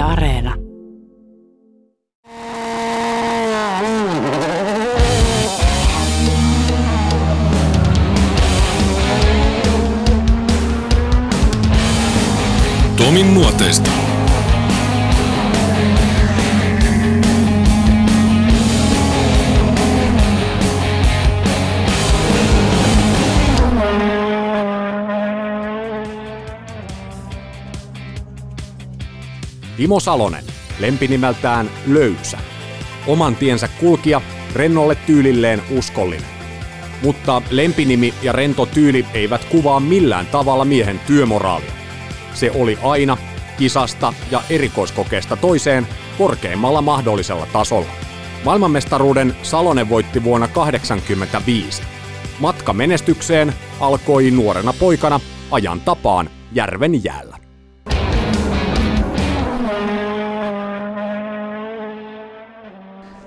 Areena. Timo Salonen, lempinimeltään Löysä. Oman tiensä kulkija, rennolle tyylilleen uskollinen. Mutta lempinimi ja rento tyyli eivät kuvaa millään tavalla miehen työmoraalia. Se oli aina kisasta ja erikoiskokeesta toiseen korkeimmalla mahdollisella tasolla. Maailmanmestaruuden Salonen voitti vuonna 1985. Matka menestykseen alkoi nuorena poikana ajan tapaan järven jäällä.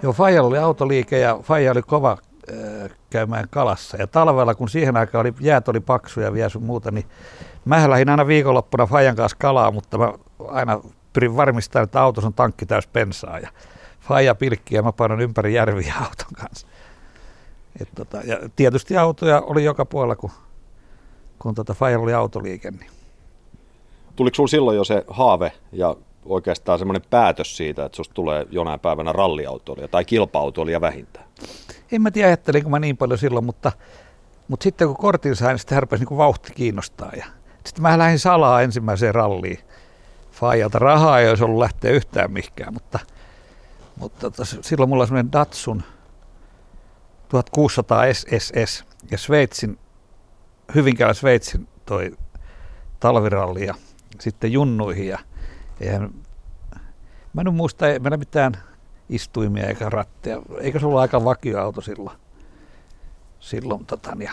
Joo, Fajalla oli autoliike ja Faija oli kova äh, käymään kalassa. Ja talvella, kun siihen aikaan oli, jäät oli paksuja vielä sun muuta, niin mä lähdin aina viikonloppuna Fajan kanssa kalaa, mutta mä aina pyrin varmistamaan, että autos on tankki täys pensaa. Ja Faija pilkki ja mä painan ympäri järviä auton kanssa. Et tota, ja tietysti autoja oli joka puolella, kun, kun tota Fajalla oli autoliike. Niin. Tuliko sinulla silloin jo se haave ja oikeastaan semmoinen päätös siitä, että susta tulee jonain päivänä ralliautoilija tai kilpa-autoilija vähintään? En mä tiedä, ajattelinko mä niin paljon silloin, mutta, mutta sitten kun kortin sain, niin sitten niin vauhti kiinnostaa. Ja sitten mä lähdin salaa ensimmäiseen ralliin. Fajalta rahaa ei olisi ollut lähteä yhtään mihinkään, mutta, mutta tos, silloin mulla oli semmoinen Datsun 1600 SSS ja Sveitsin, Hyvinkäällä Sveitsin toi talviralli ja sitten junnuihin ja eihän, mä en muista, ei meillä mitään istuimia eikä ratteja, eikö se ollut aika vakioauto silloin. silloin tota, ja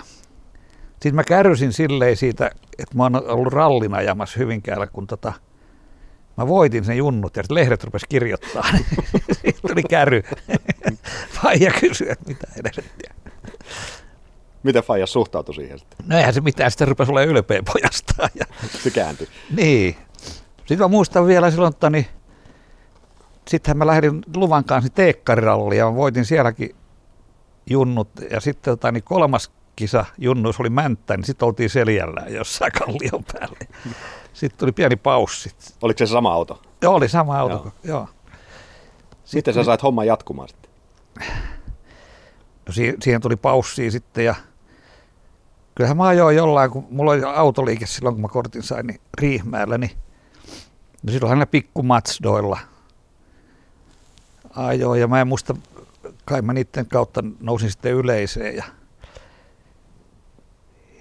sitten mä kärrysin silleen siitä, että mä oon ollut rallin ajamassa Hyvinkäällä, kun tota, mä voitin sen junnut ja lehdet rupes kirjoittaa. Sitten tuli käry. Faija kysyi, että mitä helvettiä. Miten Faija suhtautui siihen sitten? No eihän se mitään, sitten rupesi olemaan ylpeä pojastaan. Ja... Se kääntyi. Niin. Sitten mä muistan vielä silloin, että niin, sittenhän mä lähdin luvan kanssa teekkarirallia ja voitin sielläkin junnut. Ja sitten tota, niin kolmas kisa junnuus oli Mänttä, niin sitten oltiin seljällään jossain kallion päälle. Sitten tuli pieni paussi. Oliko se sama auto? Joo, oli sama auto. Joo. joo. Sitten sä sait homman jatkumaan sitten? No siihen, siihen tuli paussi sitten ja kyllähän mä ajoin jollain, kun mulla oli autoliike silloin, kun mä kortin sain, niin Riihmäellä, niin no silloin hänellä pikkumatsdoilla ajoin ja mä en muista, kai mä niiden kautta nousin sitten yleiseen ja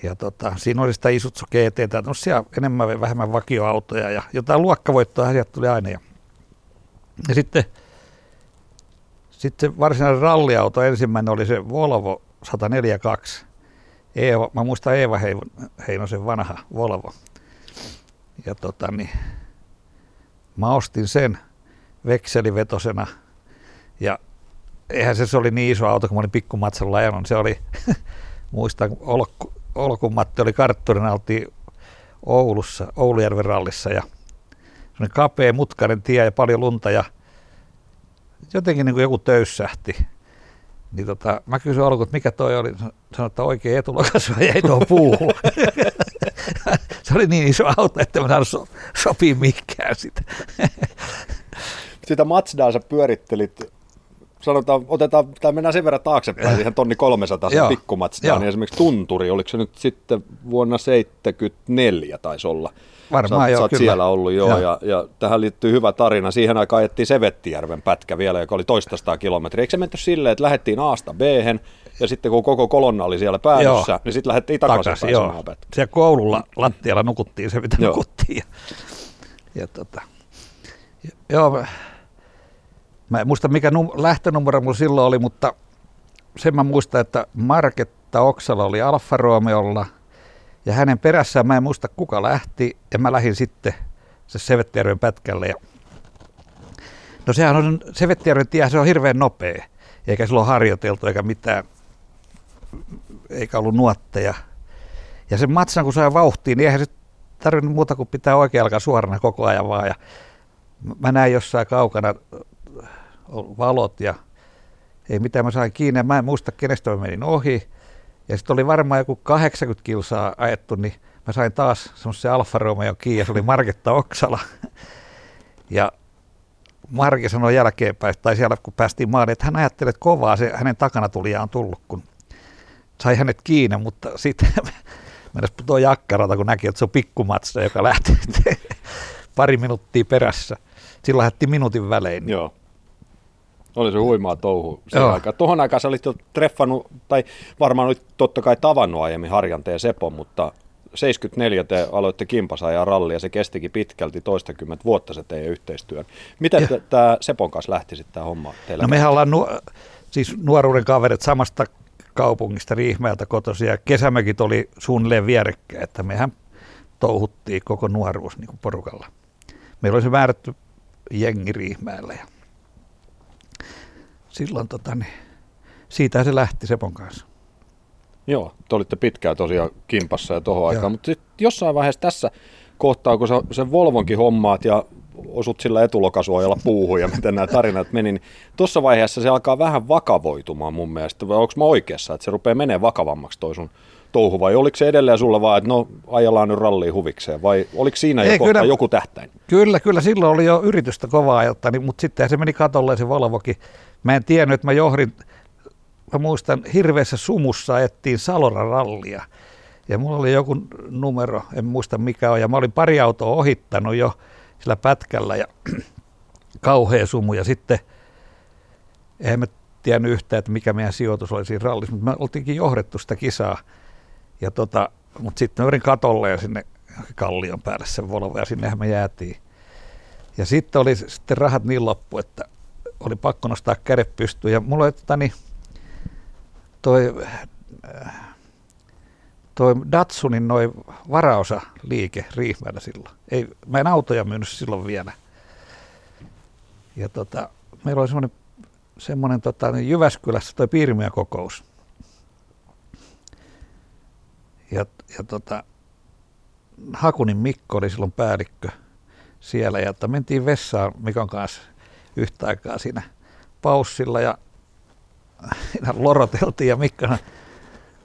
ja tota, siinä oli sitä Isutsu GT, tämmöisiä enemmän vai vähemmän vakioautoja ja jotain luokkavoittoa asiat tuli aina. Ja, ja sitten, sitten varsinainen ralliauto ensimmäinen oli se Volvo 142. Eeva, mä muistan Eeva Heinosen vanha Volvo. Ja tota, niin, mä ostin sen vekselivetosena ja eihän se, se oli niin iso auto, kun mä olin pikkumatsalla ajanut. Se oli, muistan, olkku, Olkun Matti oli kartturina, oltiin Oulussa, Oulujärven rallissa ja semmoinen kapea mutkainen tie ja paljon lunta ja jotenkin niin kuin joku töyssähti. Niin tota, mä kysyin Olku, että mikä toi oli, sanoin, että oikein etulokas jäi tuohon puuhun. se oli niin iso auto, että mä saanut so, sopii mikään sitä. sitä Mazdaa sä pyörittelit sanotaan, otetaan, tai mennään sen verran taaksepäin siihen tonni 300 sen pikkumatstaan, niin esimerkiksi Tunturi, oliko se nyt sitten vuonna 74 taisi olla? Varmaan sä, joo, sä kyllä. siellä ollut joo, joo. Ja, ja, tähän liittyy hyvä tarina. Siihen aikaan ajettiin Sevettijärven pätkä vielä, joka oli toista kilometriä. Eikö se menty silleen, että lähdettiin Aasta b ja sitten kun koko kolonna oli siellä päädyssä, joo. niin sitten lähdettiin takaisin, takaisin joo. pätkä. Siellä koululla lattialla nukuttiin se, mitä joo. nukuttiin. Ja, ja tota, joo, Mä en muista mikä num- lähtönumero mulla silloin oli, mutta sen mä muistan, että Marketta Oksala oli Alfa Romeolla ja hänen perässään mä en muista kuka lähti ja mä lähdin sitten se Sevettijärven pätkälle. Ja no sehän on, Sevettijärven tie, se on hirveän nopea, eikä silloin harjoiteltu eikä mitään, eikä ollut nuotteja. Ja sen matsan kun sai vauhtiin, niin eihän se tarvinnut muuta kuin pitää oikea alkaa suorana koko ajan vaan. Ja mä näin jossain kaukana valot ja ei mitään mä sain kiinni. Mä en muista kenestä mä menin ohi. Ja sitten oli varmaan joku 80 kilsaa ajettu, niin mä sain taas semmoisen Alfa Romeo kiinni ja se oli Marketta Oksala. Ja Marki sanoi jälkeenpäin, tai siellä kun päästiin maaliin, että hän ajattelee, että kovaa se hänen takana tuli on tullut, kun sai hänet kiinni, mutta sitten mennäs tuo jakkarata, kun näki, että se on pikkumatsa, joka lähti pari minuuttia perässä. Sillä lähti minuutin välein. Joo. Oli se huimaa touhu aikaan. Tuohon aikaan sä olit jo treffannut, tai varmaan olit totta kai tavannut aiemmin Harjanteen ja Sepon, mutta 74 te aloitte kimpasa ja ralli ja se kestikin pitkälti toistakymmentä vuotta se teidän yhteistyö. Miten tämä Sepon kanssa lähti sitten tämä homma teillä? No mehän ollaan nu- siis nuoruuden kaverit samasta kaupungista Riihmäeltä kotoisin ja kesämökit oli suunnilleen vierekkäin, että mehän touhuttiin koko nuoruus niin kuin porukalla. Meillä oli se määrätty jengi Riihmäellä ja silloin tota, niin, siitä se lähti Sepon kanssa. Joo, te olitte pitkään tosiaan kimpassa ja tohon aikaan, mutta sitten jossain vaiheessa tässä kohtaa, kun sä sen Volvonkin hommaat ja osut sillä etulokasuojalla puuhun ja miten nämä tarinat meni, niin tuossa vaiheessa se alkaa vähän vakavoitumaan mun mielestä. Vai onko mä oikeassa, että se rupeaa menee vakavammaksi toi sun touhu, vai oliko se edelleen sulla vaan, että no ajellaan nyt ralliin huvikseen, vai oliko siinä Ei, jo kyllä, joku tähtäin? Kyllä, kyllä, silloin oli jo yritystä kovaa ajotta, niin, mutta sitten se meni katolle se Volvokin. Mä en tiennyt, että mä johdin mä muistan hirveässä sumussa ettiin Saloran rallia. Ja mulla oli joku numero, en muista mikä on, ja mä olin pari autoa ohittanut jo sillä pätkällä ja kauhea sumu. Ja sitten, eihän mä tiennyt yhtään, että mikä meidän sijoitus oli siinä rallissa, mutta me oltiinkin johdettu sitä kisaa. Ja tota, mutta sitten mä katolle ja sinne kallion päälle sen Volvo ja sinnehän me jäätiin. Ja sitten oli sitten rahat niin loppu, että oli pakko nostaa kädet pystyyn. Ja mulla oli tota, niin, toi, toi Datsunin noin varaosa liike Riihmäellä silloin. Ei, mä en autoja myynyt silloin vielä. Ja tota, meillä oli semmoinen, semmoinen tota, niin Jyväskylässä toi piirimiäkokous. Ja, ja tota, Hakunin Mikko oli silloin päällikkö siellä ja että mentiin vessaan Mikon kanssa yhtä aikaa siinä paussilla ja siinä loroteltiin ja Mikko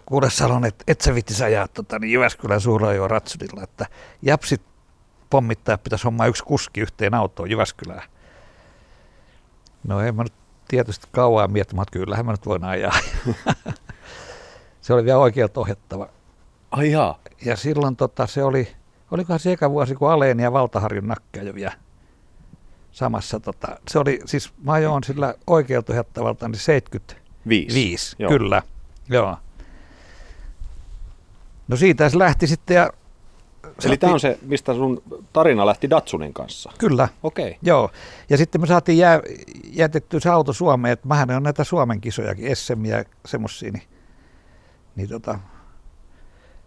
kuule sanon, että et sä vitti ajaa tota, niin Jyväskylän suurajoa ratsudilla, että japsit pommittaa, pitäisi hommaa yksi kuski yhteen autoon Jyväskylään. No en mä nyt tietysti kauan miettimään, että kyllähän mä nyt voin ajaa. se oli vielä oikealta ohjattava. Ai jaa. Ja silloin tota, se oli, olikohan se eka vuosi, kun Aleen ja Valtaharjun nakkeja jo vielä samassa. Tota, se oli, siis mä ajoin sillä oikealta niin 70 Viisi. Viisi, Joo. kyllä. Joo. No siitä se lähti sitten ja... Eli tämä on se, mistä sun tarina lähti Datsunin kanssa? Kyllä. Okei. Okay. Joo. Ja sitten me saatiin jää, jätetty se auto Suomeen, että mähän on näitä Suomen kisojakin, SM ja semmosia, niin, niin tota,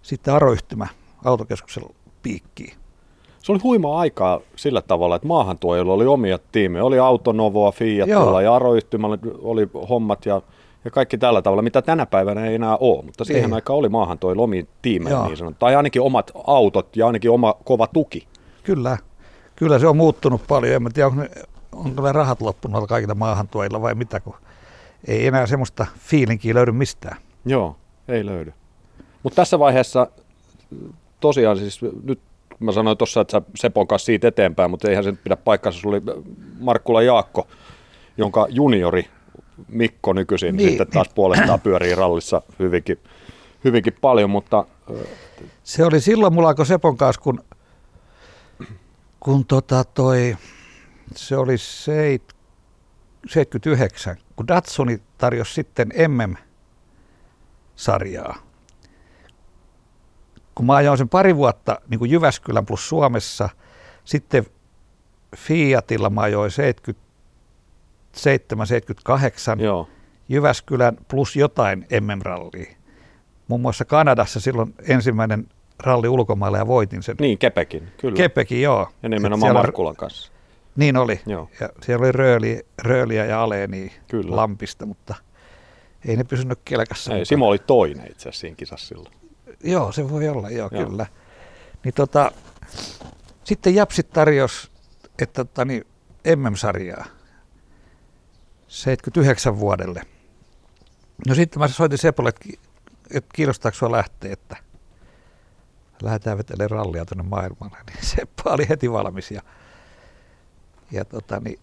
sitten Aroyhtymä autokeskuksella piikkiin. Se oli huimaa aikaa sillä tavalla, että maahantuojilla oli omia tiimejä. Oli Autonovoa, Fiat ja Aroyhtymällä oli hommat ja ja kaikki tällä tavalla, mitä tänä päivänä ei enää ole, mutta siihen ei. aikaan oli maahan toi lomi tiimejä niin sanottu, tai ainakin omat autot ja ainakin oma kova tuki. Kyllä, kyllä se on muuttunut paljon, en tiedä onko ne, onko ne rahat loppunut kaikilla maahantuojilla vai mitä, kun ei enää semmoista fiilinkiä löydy mistään. Joo, ei löydy. Mutta tässä vaiheessa tosiaan siis nyt mä sanoin tuossa, että sä Sepon kanssa siitä eteenpäin, mutta eihän se nyt pidä paikkansa, sulla oli Markkula Jaakko, jonka juniori Mikko nykyisin niin, sitten taas puolestaan pyörii rallissa hyvinkin, hyvinkin paljon, mutta... Se oli silloin mulla alkoi Sepon kanssa, kun, kun tota toi, se oli seit, 79, kun Datsoni tarjosi sitten MM-sarjaa. Kun mä ajoin sen pari vuotta niin kuin Jyväskylän plus Suomessa, sitten Fiatilla mä ajoin 70 77 Joo. Jyväskylän plus jotain MM-rallia. Muun muassa Kanadassa silloin ensimmäinen ralli ulkomailla ja voitin sen. Niin, Kepekin, kyllä. Kepekin, joo. Ja nimenomaan Markkulan kanssa. Niin oli. Joo. Ja siellä oli Rööli, Rööliä ja Aleeni. Lampista, mutta ei ne pysynyt kelkassa. Ei, Simo oli toinen itse asiassa siinä kisassa silloin. Joo, se voi olla, joo, joo. kyllä. Niin tota, sitten Japsit tarjosi, että tota, niin MM-sarjaa 79 vuodelle. No sitten mä soitin Sepolle, että, kiinnostaako sua lähteä, että lähdetään vetelemään rallia tuonne maailmalle. Niin Seppo oli heti valmis ja, ja tota, niin,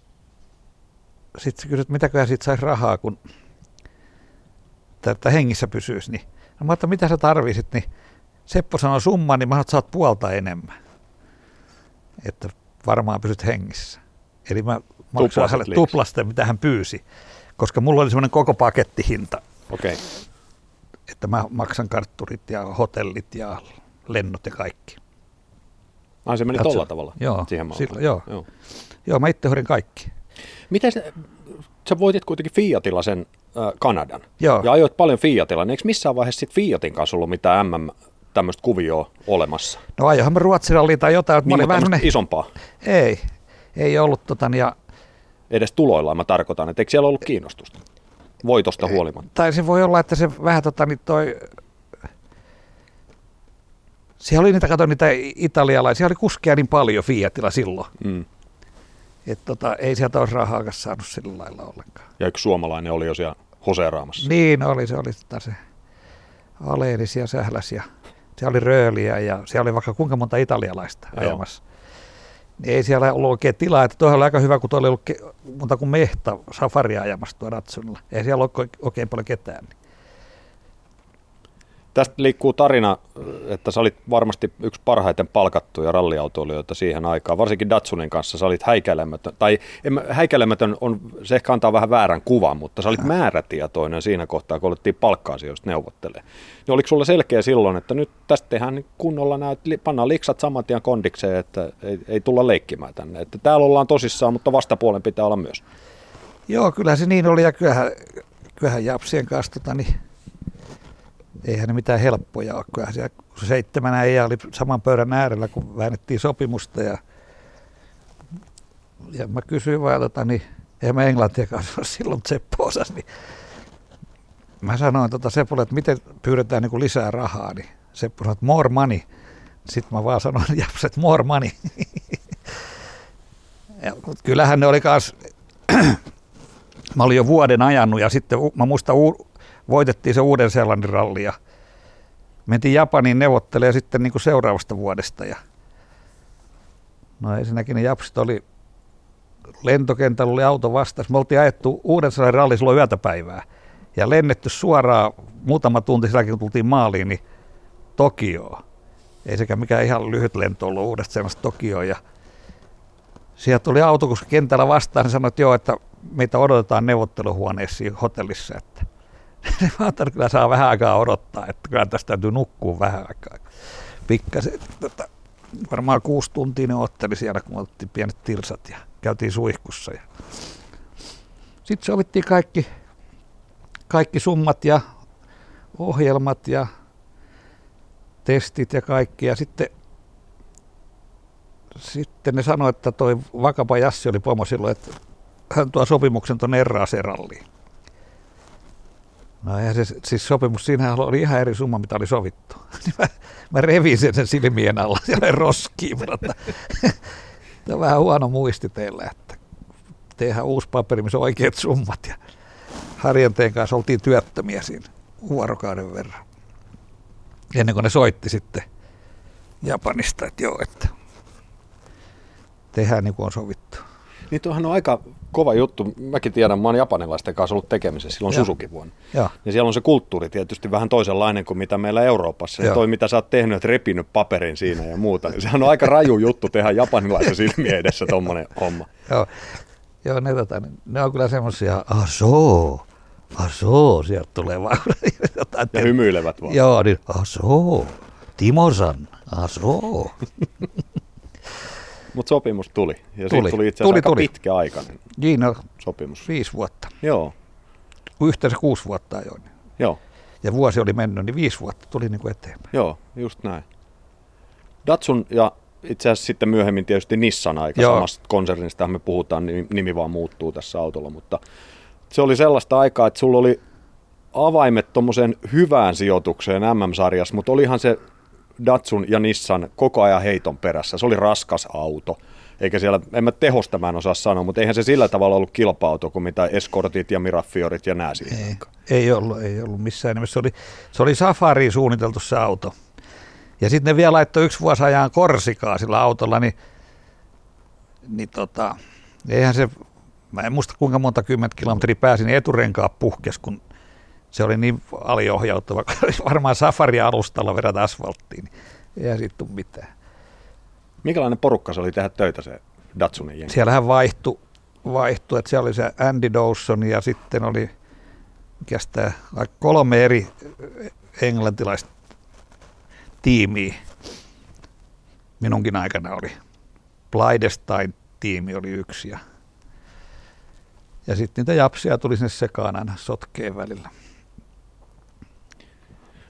sitten että mitäköhän siitä saisi rahaa, kun tätä hengissä pysyisi. Niin, no mä että mitä sä tarvisit, niin Seppo sanoi summan, niin mä että saat puolta enemmän. Että varmaan pysyt hengissä. Eli mä maksoin hänelle tuplasta, mitä hän pyysi, koska mulla oli semmoinen koko pakettihinta. Okei. Okay. Että mä maksan kartturit ja hotellit ja lennot ja kaikki. Ai se meni Katso. tolla tavalla joo, siihen Silloin, joo. joo. joo, mä itse hoidin kaikki. Miten sä, voitit kuitenkin Fiatilla sen äh, Kanadan joo. ja ajoit paljon Fiatilla, niin eikö missään vaiheessa sit Fiatin kanssa ollut mitään MM tämmöistä kuvioa olemassa? No ajohan me Ruotsilla tai jotain. Niin, mutta vähän isompaa? Ei, ei ollut tota, ja... Edes tuloilla mä tarkoitan, että eikö siellä ollut kiinnostusta voitosta huolimatta? Tai se voi olla, että se vähän tota, niin toi... Siellä oli niitä, kato niitä italialaisia, oli kuskeja niin paljon Fiatilla silloin. Mm. Että tota, ei sieltä olisi rahaa saanut sillä lailla ollenkaan. Ja yksi suomalainen oli jo siellä hoseeraamassa. Niin oli, se oli sitä se Aleelis ja Sähläs ja siellä oli Rööliä ja siellä oli vaikka kuinka monta italialaista Joo. ajamassa. Niin ei siellä ollut oikein tilaa, että tuohon oli aika hyvä, kun tuolla oli ollut monta kuin mehtä safaria ajamassa tuolla Ratsunilla. Ei siellä ole oikein paljon ketään. Niin. Tästä liikkuu tarina, että sä olit varmasti yksi parhaiten palkattuja ralliautoilijoita siihen aikaan, varsinkin Datsunin kanssa sä olit häikäilemätön, tai en, häikäilemätön on, se ehkä antaa vähän väärän kuvan, mutta sä olit määrätietoinen siinä kohtaa, kun olettiin palkka-asioista neuvottelemaan. Niin oliko sulla selkeä silloin, että nyt tästä tehdään kunnolla nämä, pannaan liksat saman tien kondikseen, että ei, ei tulla leikkimään tänne, että täällä ollaan tosissaan, mutta vastapuolen pitää olla myös. Joo, kyllä se niin oli, ja kyllähän, kyllähän Japsien kanssa tota, niin eihän ne mitään helppoja ole. Kyllähän siellä seitsemän äijä oli saman pöydän äärellä, kun väännettiin sopimusta ja, ja mä kysyin vaan, tota, niin eihän mä englantia kanssa silloin Seppo osas, niin mä sanoin tota Seppolle, että miten pyydetään niin lisää rahaa, niin Seppo sanoi, että more money. Sitten mä vaan sanoin, että more money. ja, kyllähän ne oli kanssa, mä olin jo vuoden ajanut ja sitten mä muistan voitettiin se uuden Seelannin ralli ja mentiin Japaniin neuvottelemaan sitten niin kuin seuraavasta vuodesta. Ja no ensinnäkin ne japsit oli lentokentällä oli auto vastassa. Me oltiin ajettu uuden Seelannin ralli silloin yötä päivää ja lennetty suoraan muutama tunti sen kun tultiin maaliin, niin Tokioon. Ei sekä mikään ihan lyhyt lento ollut uudesta sellaista Tokioon. Ja sieltä tuli auto, kun kentällä vastaan, niin sanoi, että joo, että meitä odotetaan neuvotteluhuoneessa hotellissa, että että kyllä saa vähän aikaa odottaa, että kyllä tästä täytyy nukkua vähän aikaa. Pikkasen, tota, varmaan kuusi tuntia ne otteli siellä, kun otettiin pienet tilsat ja käytiin suihkussa. Ja... Sitten sovittiin kaikki, kaikki summat ja ohjelmat ja testit ja kaikki. Ja sitten, sitten ne sanoi, että toi Vakapa Jassi oli pomo silloin, että hän tuo sopimuksen tuonne Erraaseralliin. No ja se siis sopimus, siinähän oli ihan eri summa, mitä oli sovittu. Niin mä, mä revisin sen silmien alla, siellä roskiin. Tämä on vähän huono muisti teillä, että tehdään uusi paperi, missä on oikeat summat. Ja Harjanteen kanssa oltiin työttömiä siinä vuorokauden verran. Ennen kuin ne soitti sitten Japanista, että joo, että tehdään niin kuin on sovittu. Niin tuohan on aika kova juttu. Mäkin tiedän, mä oon japanilaisten kanssa ollut tekemisessä silloin Susuki vuonna. Ja. ja siellä on se kulttuuri tietysti vähän toisenlainen kuin mitä meillä Euroopassa. Ja toi, mitä sä oot tehnyt, että repinyt paperin siinä ja muuta, niin sehän on aika raju juttu tehdä japanilaisen silmien edessä tommonen homma. Joo, Joo ne, tota, ne on kyllä semmoisia, asoo, asoo, sieltä tulee vaan. jotain, ja hymyilevät vaan. Joo, niin asoo, Timosan, asoo. Mutta sopimus tuli. Ja tuli. tuli itse asiassa tuli, aika tuli. pitkä aikainen niin, no, sopimus. Viisi vuotta. Joo. Kun yhteensä kuusi vuotta ajoin. Joo. Ja vuosi oli mennyt, niin viisi vuotta tuli niin kuin eteenpäin. Joo, just näin. Datsun ja itse asiassa sitten myöhemmin tietysti Nissan aika Joo. samasta konsernista me puhutaan, niin nimi vaan muuttuu tässä autolla, mutta se oli sellaista aikaa, että sulla oli avaimet tuommoiseen hyvään sijoitukseen MM-sarjassa, mutta olihan se Datsun ja Nissan koko ajan heiton perässä. Se oli raskas auto. eikä siellä, en mä tehosta mä en osaa sanoa, mutta eihän se sillä tavalla ollut kilpa-auto kuin mitä Escortit ja Miraffiorit ja nää siihen ei, ei ollut, ei ollut missään nimessä. Se oli, se oli safariin suunniteltu se auto. Ja sitten ne vielä laittoi yksi vuosi ajan Korsikaa sillä autolla, niin, niin tota, eihän se, mä en muista kuinka monta kymmentä kilometriä pääsin, niin eturenkaa puhkes, kun se oli niin aliohjautuva, varmaan safari-alustalla verrata asfalttiin, niin eihän siitä tule mitään. Minkälainen porukka se oli tehdä töitä se Datsunin jengi? Siellähän vaihtui, vaihtui että siellä oli se Andy Dawson ja sitten oli kestää kolme eri englantilaista tiimiä. Minunkin aikana oli. Blidestein tiimi oli yksi ja, ja sitten niitä japsia tuli sinne sekaan aina sotkeen välillä.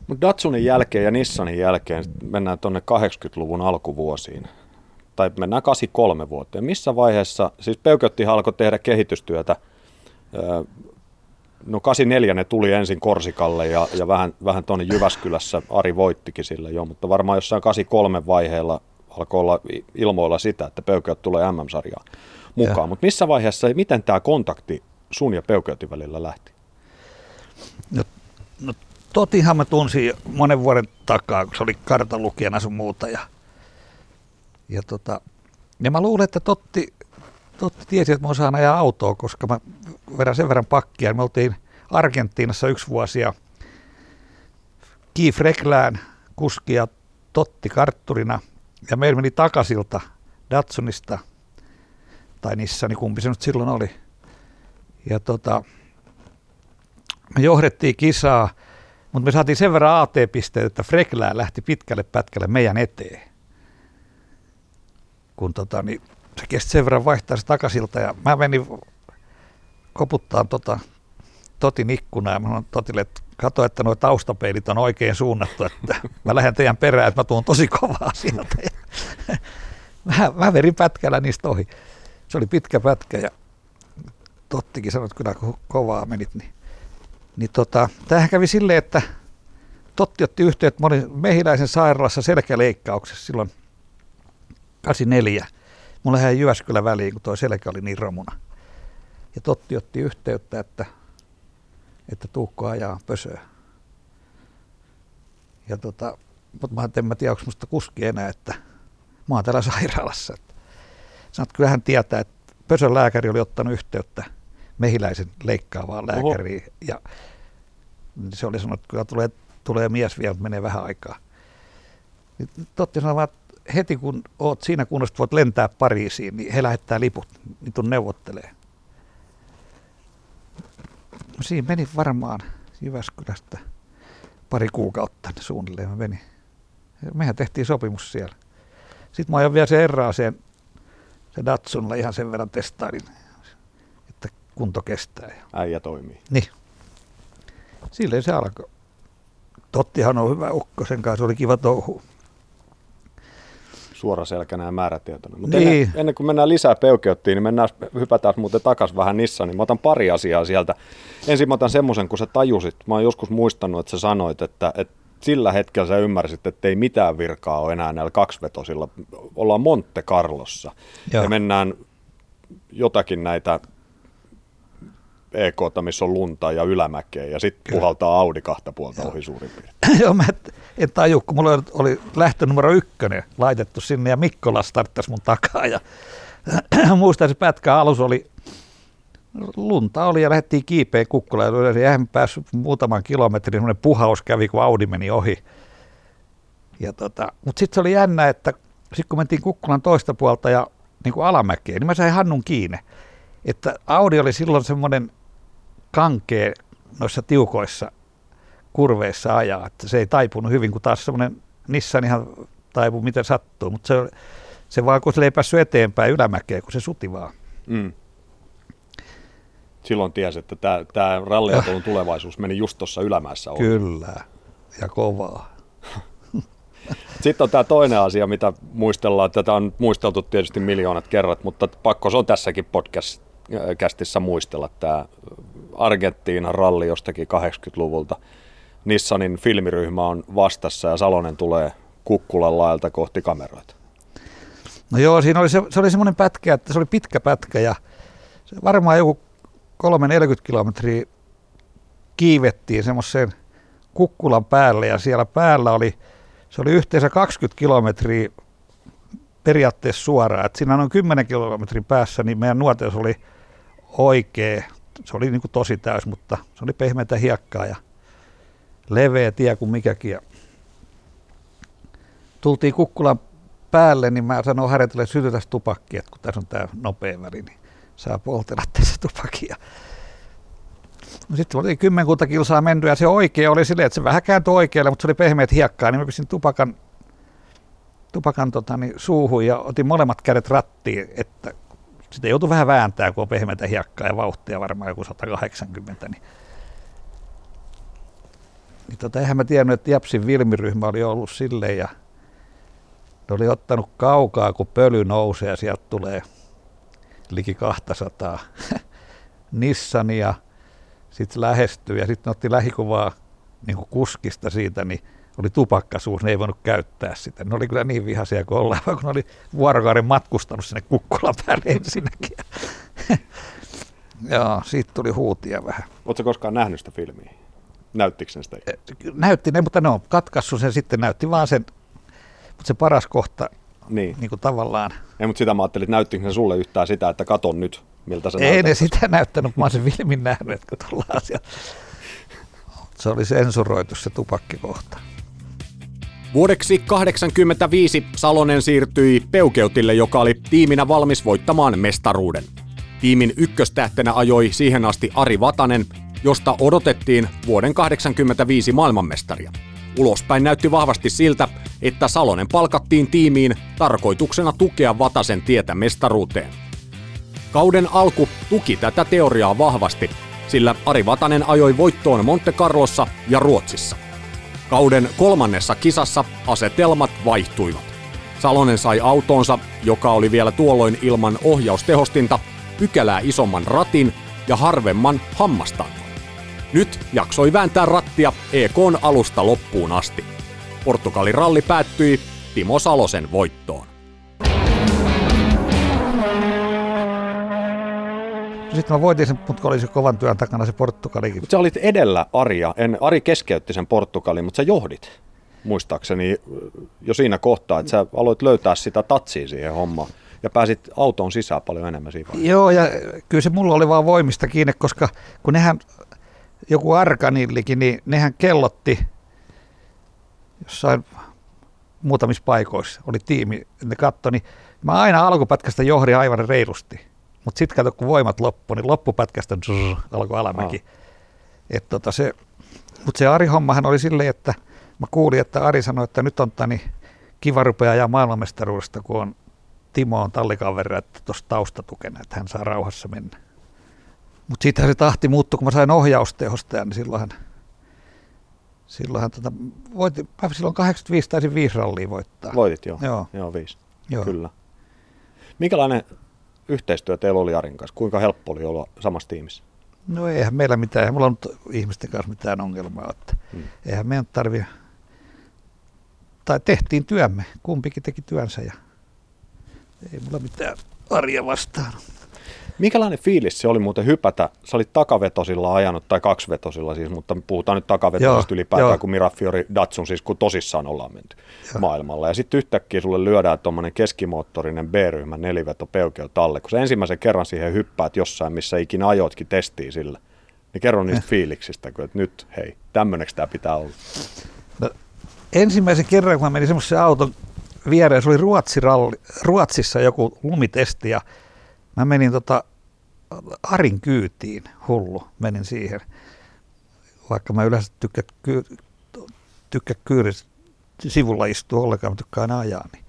Mutta Datsunin jälkeen ja Nissanin jälkeen mennään tuonne 80-luvun alkuvuosiin. Tai mennään 83 vuoteen. Missä vaiheessa, siis Peukötti alkoi tehdä kehitystyötä No 84 ne tuli ensin Korsikalle ja, ja vähän, vähän tuonne Jyväskylässä Ari voittikin sille jo, mutta varmaan jossain 83 vaiheella alkoi olla ilmoilla sitä, että Peukeot tulee MM-sarjaan mukaan. Mutta missä vaiheessa, miten tämä kontakti sun ja Peukeotin välillä lähti? No Totihan mä tunsin monen vuoden takaa, kun se oli kartalukijana sun muuta. Ja, ja, tota, ja mä luulen, että Totti, Totti tiesi, että mä osaan ajaa autoa, koska mä vedän sen verran pakkia. Me oltiin Argentiinassa yksi vuosi ja Keith Reklään kuski ja Totti kartturina. Ja meillä meni takasilta Datsunista, tai Nissani, kumpi se nyt silloin oli. Ja tota, me johdettiin kisaa mutta me saatiin sen verran AT-pisteitä, että Freklää lähti pitkälle pätkälle meidän eteen. Kun tota, niin se kesti sen verran vaihtaa se takasilta ja mä menin koputtaan tota, Totin ikkunaa ja mä sanoin Totille, että katso, että nuo taustapeilit on oikein suunnattu, että mä lähden teidän perään, että mä tuun tosi kovaa sieltä. mä, mä verin pätkällä niistä ohi. Se oli pitkä pätkä ja Tottikin sanoi, että kyllä kovaa menit, niin niin tota, tämähän kävi silleen, että Totti otti yhteyttä moni mehiläisen sairaalassa selkäleikkauksessa silloin 84. Mulla jäi Jyväskylä väliin, kun tuo selkä oli niin romuna. Ja Totti otti yhteyttä, että, että tuukko ajaa pösöä. Ja tota, mutta mä en tiedä, onko musta kuski enää, että mä oon täällä sairaalassa. Sanoit, kyllähän tietää, että pösön lääkäri oli ottanut yhteyttä – mehiläisen leikkaavaan lääkäriin. Oho. Ja se oli sanonut, että kyllä tulee, tulee mies vielä, mutta menee vähän aikaa. Niin Totti sanoi että heti kun oot siinä kunnossa, voit lentää Pariisiin, niin he lähettää liput, niin tuon neuvottelee. No siinä meni varmaan Jyväskylästä pari kuukautta suunnilleen mä menin. Mehän tehtiin sopimus siellä. Sitten mä ajan vielä se Erraaseen, se Datsunilla ihan sen verran testailin kunto kestää. Äijä toimii. Niin. Silleen se alkoi. Tottihan on hyvä ukko, sen kanssa oli kiva touhu. Suoraselkänä ja määrätietoinen. Mutta niin. ennen, ennen, kuin mennään lisää peukeuttiin, niin mennään, hypätään muuten takaisin vähän Nissaniin. Mä otan pari asiaa sieltä. Ensin mä otan semmoisen, kun sä tajusit. Mä oon joskus muistanut, että sä sanoit, että, että sillä hetkellä sä ymmärsit, että ei mitään virkaa ole enää näillä kaksivetosilla. Ollaan Monte Carlossa Joo. ja mennään jotakin näitä EK, missä on lunta ja ylämäkeä, ja sitten puhaltaa Audi kahta puolta ohi suurin piirtein. Joo, mä en taju, kun mulla oli lähtö numero ykkönen laitettu sinne, ja Mikkola starttasi mun takaa, ja muistan se pätkä alus oli, lunta oli, ja lähdettiin kiipeen kukkulaan, ja eihän päässyt muutaman kilometrin, semmoinen puhaus kävi, kun Audi meni ohi. Ja tota, mutta sitten se oli jännä, että sitten kun mentiin kukkulan toista puolta ja niin kuin alamäkeen, niin mä sain Hannun kiinni. Että Audi oli silloin semmoinen kankea noissa tiukoissa kurveissa ajaa, että se ei taipunut hyvin, kun taas semmoinen Nissan ihan taipu miten sattuu, mutta se, se vaan kun se ei päässyt eteenpäin ylämäkeen, kun se suti vaan. Mm. Silloin tiesi, että tämä, tämä ralliautoilun tulevaisuus meni just tuossa ylämäessä. Kyllä, ja kovaa. Sitten on tämä toinen asia, mitä muistellaan. Tätä on muisteltu tietysti miljoonat kerrat, mutta pakko se on tässäkin podcast kästissä muistella tämä Argentiinan ralli jostakin 80-luvulta. Nissanin filmiryhmä on vastassa ja Salonen tulee Kukkulan laelta kohti kameroita. No joo, siinä oli se, se oli semmoinen pätkä, että se oli pitkä pätkä ja se varmaan joku 3-40 kilometriä kiivettiin semmoiseen kukkulan päälle ja siellä päällä oli, se oli yhteensä 20 kilometriä periaatteessa suoraan. että siinä on 10 kilometrin päässä, niin meidän nuoteus oli oikea. Se oli niin kuin tosi täys, mutta se oli pehmeitä hiekkaa ja leveä tie kuin mikäkin. Ja tultiin Kukkulan päälle, niin mä sanoin Harjatille, että sytytäs tupakki, että kun tässä on tämä nopea väri, niin saa poltella tässä tupakia. No sitten oli kymmenkunta kilsaa menty ja se oikea oli silleen, että se vähän kääntyi oikealle, mutta se oli pehmeät hiekkaa, niin mä pistin tupakan, tupakan tota, niin, suuhun ja otin molemmat kädet rattiin, että sitä joutui vähän vääntää, kun on pehmeitä hiekkaa ja vauhtia varmaan joku 180, niin niin tota, eihän mä tiennyt, että Japsin Vilmiryhmä oli ollut silleen ja ne oli ottanut kaukaa, kun pöly nousee ja sieltä tulee liki 200 Nissania, sitten lähestyy ja sitten otti lähikuvaa niin kuskista siitä, niin oli tupakkasuus, ne ei voinut käyttää sitä. Ne oli kyllä niin vihaisia kuin ollaan, kun ne oli vuorokauden matkustanut sinne Kukkulan päälle ensinnäkin. Joo, siitä tuli huutia vähän. Oletko koskaan nähnyt sitä filmiä? Näyttikö sitä? Näytti ne, mutta ne on katkassut sen sitten, näytti vaan sen, mutta se paras kohta niin. niin kuin tavallaan. Ei, mutta sitä mä ajattelin, että näyttikö se sulle yhtään sitä, että katon nyt, miltä se Ei ne sitä näyttänyt, mä olisin filmin nähnyt, että tullaan siellä. Se oli sensuroitu se tupakkikohta. Vuodeksi 1985 Salonen siirtyi Peukeutille, joka oli tiiminä valmis voittamaan mestaruuden. Tiimin ykköstähtenä ajoi siihen asti Ari Vatanen, josta odotettiin vuoden 1985 maailmanmestaria. Ulospäin näytti vahvasti siltä, että Salonen palkattiin tiimiin tarkoituksena tukea Vatasen tietä mestaruuteen. Kauden alku tuki tätä teoriaa vahvasti, sillä Ari Vatanen ajoi voittoon Monte Carlossa ja Ruotsissa. Kauden kolmannessa kisassa asetelmat vaihtuivat. Salonen sai autonsa, joka oli vielä tuolloin ilman ohjaustehostinta, pykälää isomman ratin ja harvemman hammastangon. Nyt jaksoi vääntää rattia EKn alusta loppuun asti. Portugalin ralli päättyi Timo Salosen voittoon. Sitten mä voitin sen, mutta oli se kovan työn takana se Portugalikin. Mutta sä olit edellä Aria. En, Ari keskeytti sen Portugalin, mutta sä johdit muistaakseni jo siinä kohtaa, että sä aloit löytää sitä tatsia siihen hommaan ja pääsit autoon sisään paljon enemmän siinä vaiheessa. Joo, ja kyllä se mulla oli vaan voimista kiinni, koska kun nehän, joku Arkanillikin, niin nehän kellotti jossain muutamissa paikoissa, oli tiimi, ne katsoi, niin mä aina alkupätkästä johdin aivan reilusti. Mutta sitten kato, kun voimat loppu, niin loppupätkästä zzz, alkoi alamäki. Et tota se, mutta se Ari-hommahan oli silleen, että mä kuulin, että Ari sanoi, että nyt on tani kiva rupea ja maailmanmestaruudesta, kun on Timo on tallikaverra, että tuossa taustatukena, että hän saa rauhassa mennä. Mutta sittenhän se tahti muuttui, kun mä sain ohjaustehostajan, niin silloinhan, silloinhan tota, voitin, silloin 85 taisin 5 rallia voittaa. Voitit joo, joo, joo viisi, joo. kyllä. Minkälainen yhteistyö teillä oli Arin kanssa? Kuinka helppo oli olla samassa tiimissä? No eihän meillä mitään, eihän mulla on ihmisten kanssa mitään ongelmaa, että hmm. eihän meidän tarvi, tai tehtiin työmme, kumpikin teki työnsä ja ei mulla mitään arja vastaan. Minkälainen fiilis se oli muuten hypätä? Sä olit takavetosilla ajanut, tai kaksivetosilla siis, mutta puhutaan nyt takavetosista ylipäätään, joo. kun Mirafiori Datsun, siis kun tosissaan ollaan menty joo. maailmalla. Ja sitten yhtäkkiä sulle lyödään tuommoinen keskimoottorinen B-ryhmän neliveto peukeo talle, kun sä ensimmäisen kerran siihen hyppäät jossain, missä ikinä ajoitkin testiin sillä. Niin kerro niistä eh. fiiliksistä, että nyt hei, tämmöineksi tämä pitää olla. No, ensimmäisen kerran, kun mä menin semmoisen auton viereen, se oli Ruotsiralli, Ruotsissa joku lumitesti ja mä menin tota Arin kyytiin, hullu, menin siihen. Vaikka mä yleensä tykkään, ky, tykkää kyyristä sivulla istua ollenkaan, mutta tykkään ajaa. Niin.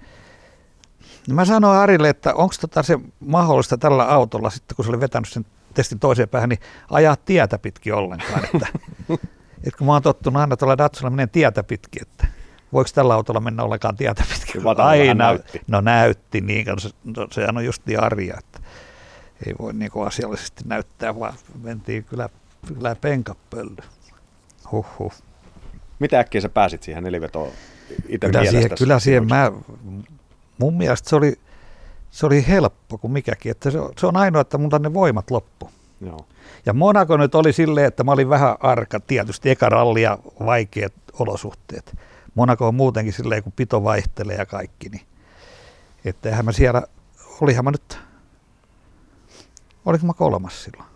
mä sanoin Arille, että onko tota se mahdollista tällä autolla sitten, kun se oli vetänyt sen testin toiseen päähän, niin ajaa tietä pitkin ollenkaan. Että, että kun mä oon tottunut aina tuolla Datsulla menee tietä pitkin, että voiko tällä autolla mennä ollenkaan tietä pitkin? Aina näytti. No näytti, niin, se, no, sehän on just niin arja, että ei voi niin asiallisesti näyttää, vaan mentiin kyllä, kyllä penkapölly. Huhhuh. Mitä äkkiä sä pääsit siihen nelivetoon itse kyllä siihen, kyllä siihen mä, mun mielestä se oli, se oli helppo kuin mikäkin. Että se, se on ainoa, että mun ne voimat loppu. Joo. Ja Monaco nyt oli silleen, että mä olin vähän arka, tietysti eka ralli ja vaikeat olosuhteet. Monaco on muutenkin silleen, kun pito vaihtelee ja kaikki, niin että eihän mä siellä, olihan mä nyt, oliko mä kolmas silloin?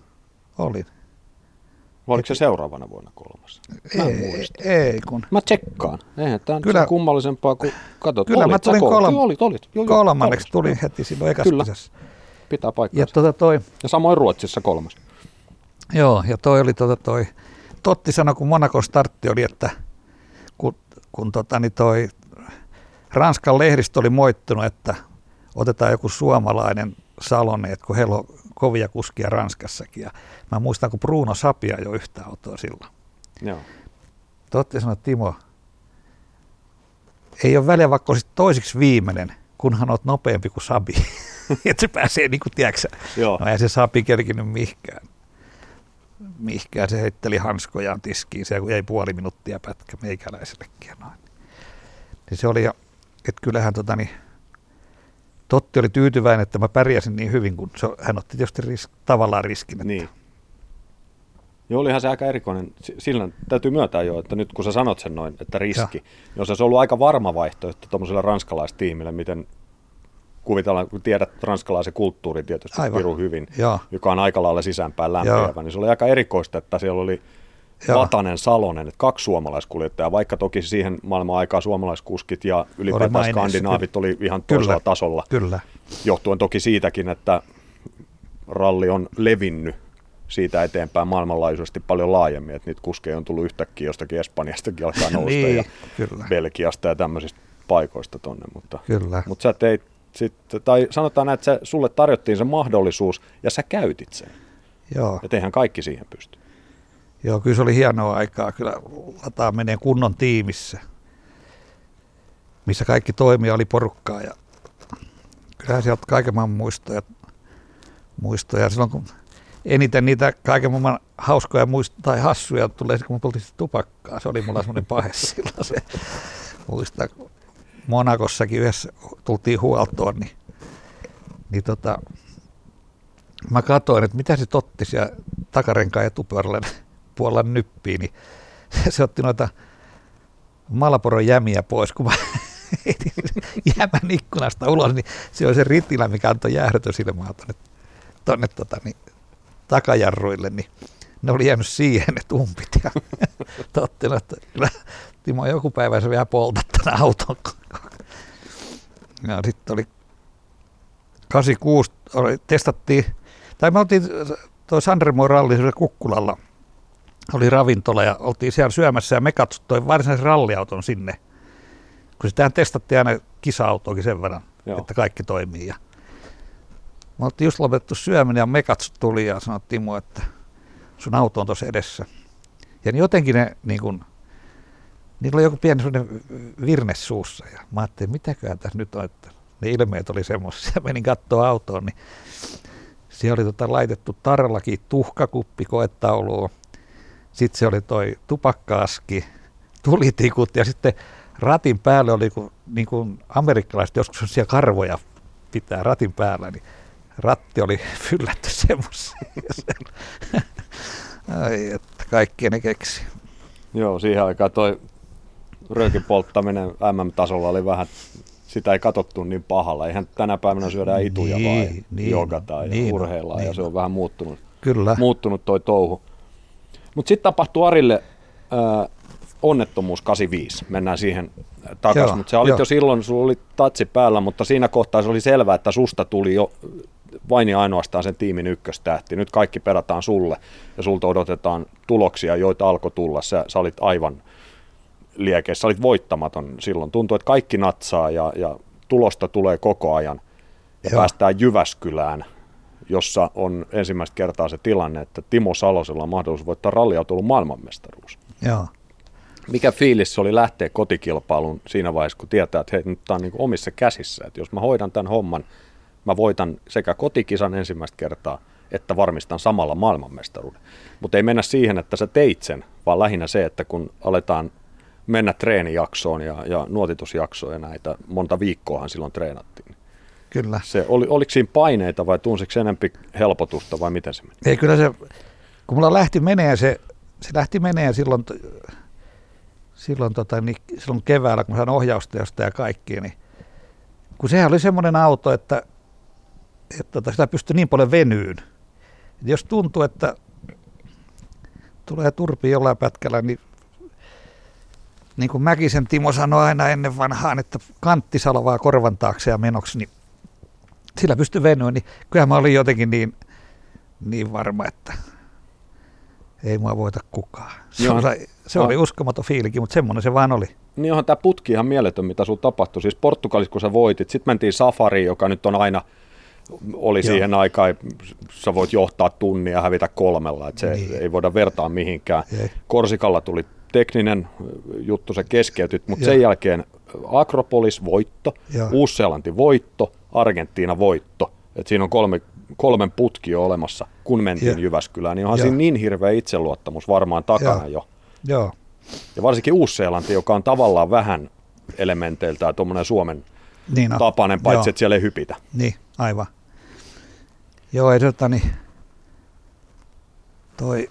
Olin. Oliko se seuraavana vuonna kolmas? Mä ei, ei, kun... Mä tsekkaan. Eihän tämä kyllä, kummallisempaa kuin katsot. Kyllä olit, mä tulin kol- kolm... olit, olit. Jo, jo, kolmanneksi tulin heti silloin Kyllä. Pitää paikkaa. Ja, tota toi... ja samoin Ruotsissa kolmas. Joo, ja toi oli tota toi... Totti sanoi, kun Monakon startti oli, että kun, tota, niin toi Ranskan lehdistö oli moittunut, että otetaan joku suomalainen Salone, että kun heillä on kovia kuskia Ranskassakin. Ja mä muistan, kun Bruno Sapia jo yhtä autoa silloin. Joo. Totti sanoi, Timo, ei ole väliä, vaikka olisit toisiksi viimeinen, kunhan olet nopeampi kuin Sabi. että se pääsee, niin kuin tiedätkö, Joo. No ei se Sabi kerkinyt mihkään. Mihkään se heitteli hanskojaan tiskiin, se jäi puoli minuuttia pätkä meikäläisellekin. Noin. Niin se oli, että kyllähän tota, niin, Totti oli tyytyväinen, että mä pärjäsin niin hyvin, kun se, hän otti tietysti risk, tavallaan riskin. Että Niin. Joo, olihan se aika erikoinen. Sillä täytyy myöntää jo, että nyt kun sä sanot sen noin, että riski, niin olisi se ollut aika varma vaihtoehto tuommoiselle ranskalaistiimille, miten kuvitellaan, kun tiedät ranskalaisen kulttuurin tietysti Aivan. pirun hyvin, Joo. joka on aika lailla sisäänpäin lämpiävä, niin se oli aika erikoista, että siellä oli Joo. Vatanen, Salonen, että kaksi suomalaiskuljettajaa, vaikka toki siihen maailman aikaan suomalaiskuskit ja ylipäätään maineessa, skandinaavit kyllä. oli ihan Kyllä. toisella tasolla, Kyllä, johtuen toki siitäkin, että ralli on levinnyt siitä eteenpäin maailmanlaajuisesti paljon laajemmin, että niitä kuskeja on tullut yhtäkkiä jostakin Espanjastakin alkaa nousta Niin, ja kyllä. Belgiasta ja tämmöisistä paikoista tonne, mutta, kyllä. mutta sä teit sitten, tai sanotaan näin, että se, sulle tarjottiin se mahdollisuus ja sä käytit sen, Joo. että eihän kaikki siihen pysty. Joo, kyllä se oli hienoa aikaa. Kyllä lataa menee kunnon tiimissä, missä kaikki toimia oli porukkaa. Ja kyllähän sieltä kaiken maailman muistoja, muistoja. Silloin kun eniten niitä kaiken maailman hauskoja muist- tai hassuja tulee, kun me tultiin tupakkaa. Se oli mulla semmoinen pahe silloin. Se, muistan, kun Monakossakin yhdessä tultiin huoltoon, niin, niin tota, mä katsoin, että mitä se totti siellä takarenkaan etupuolella puolella nyppiin, niin se otti noita Malboron jämiä pois, kun mä jämän ikkunasta ulos, niin se oli se ritilä, mikä antoi jäähdytysilmaa tuonne, tuonne tota, niin, takajarruille, niin ne oli jäänyt siihen ne tumpit. Ja totti, että kyllä Timo joku päivä se vielä poltat tänä auton. Ja sitten oli 86, oli, testattiin, tai me oltiin tuo Sanremo ralli Kukkulalla, oli ravintola ja oltiin siellä syömässä ja me katsottiin varsinaisen ralliauton sinne, kun sitähän testattiin aina kisa-autoakin sen verran, Joo. Että kaikki toimii. Ja me oltiin just lopetettu syöminen ja Mekat tuli ja sanoi Timo, että sun auto on tuossa edessä. Ja niin jotenkin ne, niin kun, niillä oli joku pieni sellainen virne suussa ja mä ajattelin, mitäköhän tässä nyt on, että ne ilmeet oli semmoisia. Menin katsoa autoon, niin siellä oli tota laitettu tarlaki tuhkakuppi koetauluun. Sitten se oli toi tupakkaaski, tulitikut ja sitten ratin päällä oli, kun, niin kuin amerikkalaiset joskus on siellä karvoja pitää ratin päällä, niin ratti oli fyllätty semmoiseen. Ai, että kaikki ne keksi. Joo, siihen aikaan toi röökin polttaminen MM-tasolla oli vähän, sitä ei katsottu niin pahalla. Eihän tänä päivänä syödään ituja Niin, vaan, niin, jogataan ja niin, urheillaan ja niin. se on vähän muuttunut, Kyllä. muuttunut toi touhu. Mutta sitten tapahtui Arille äh, onnettomuus 85, mennään siihen takaisin, Joo, mutta se joo. jo silloin, sulla oli tatsi päällä, mutta siinä kohtaa se oli selvää, että susta tuli jo vain ja ainoastaan sen tiimin ykköstähti. Nyt kaikki perataan sulle ja sulta odotetaan tuloksia, joita alkoi tulla. Sä, sä olit aivan liekeissä, sä olit voittamaton silloin. Tuntui, että kaikki natsaa ja, ja tulosta tulee koko ajan. Ja Joo. päästään Jyväskylään, jossa on ensimmäistä kertaa se tilanne, että Timo Salosella on mahdollisuus voittaa ralliautoilun maailmanmestaruus. Joo. Mikä fiilis oli lähteä kotikilpailuun siinä vaiheessa, kun tietää, että hei, nyt tämä on niin omissa käsissä. Että jos mä hoidan tämän homman, mä voitan sekä kotikisan ensimmäistä kertaa, että varmistan samalla maailmanmestaruuden. Mutta ei mennä siihen, että sä teit sen, vaan lähinnä se, että kun aletaan mennä treenijaksoon ja, ja nuotitusjaksoon ja näitä, monta viikkoahan silloin treenattiin. kyllä. Se, oli, oliko siinä paineita vai tunsiko enempi helpotusta vai miten se meni? Ei, kyllä se, kun mulla lähti menee se, se lähti menee silloin, silloin, tota, niin, silloin keväällä, kun mä sain ohjausteosta ja kaikki, niin kun sehän oli semmoinen auto, että, että tota, sitä pystyi niin paljon venyyn. Et jos tuntuu, että tulee turpi jollain pätkällä, niin niin kuin Mäkisen Timo sanoi aina ennen vanhaan, että kanttisalavaa korvan taakse ja menoksi, niin sillä pystyi venyä, niin kyllä mä olin jotenkin niin, niin varma, että ei mua voita kukaan. Se, Joo. oli, se oli uskomaton fiilikin, mutta semmoinen se vaan oli. Niin onhan tämä putki ihan mieletön, mitä sinulla tapahtui. Siis Portugalissa, kun sä voitit, sitten mentiin safariin, joka nyt on aina, oli Joo. siihen aikaan, sä voit johtaa tunnia ja hävitä kolmella, että se niin. ei voida vertaa mihinkään. Ei. Korsikalla tuli tekninen juttu, se keskeytyt, mutta sen jälkeen Akropolis voitto, Uus-Seelanti voitto, Argentiina voitto. Et siinä on kolme, kolmen putki jo olemassa, kun mentiin ja. Jyväskylään, niin onhan ja. siinä niin hirveä itseluottamus varmaan takana ja. jo. Joo. Ja varsinkin Uus-Seelanti, joka on tavallaan vähän elementeiltä tuommoinen Suomen niin no. tapainen, paitsi Joo. että siellä ei hypitä. Niin, aivan. Joo, ei tota niin, toi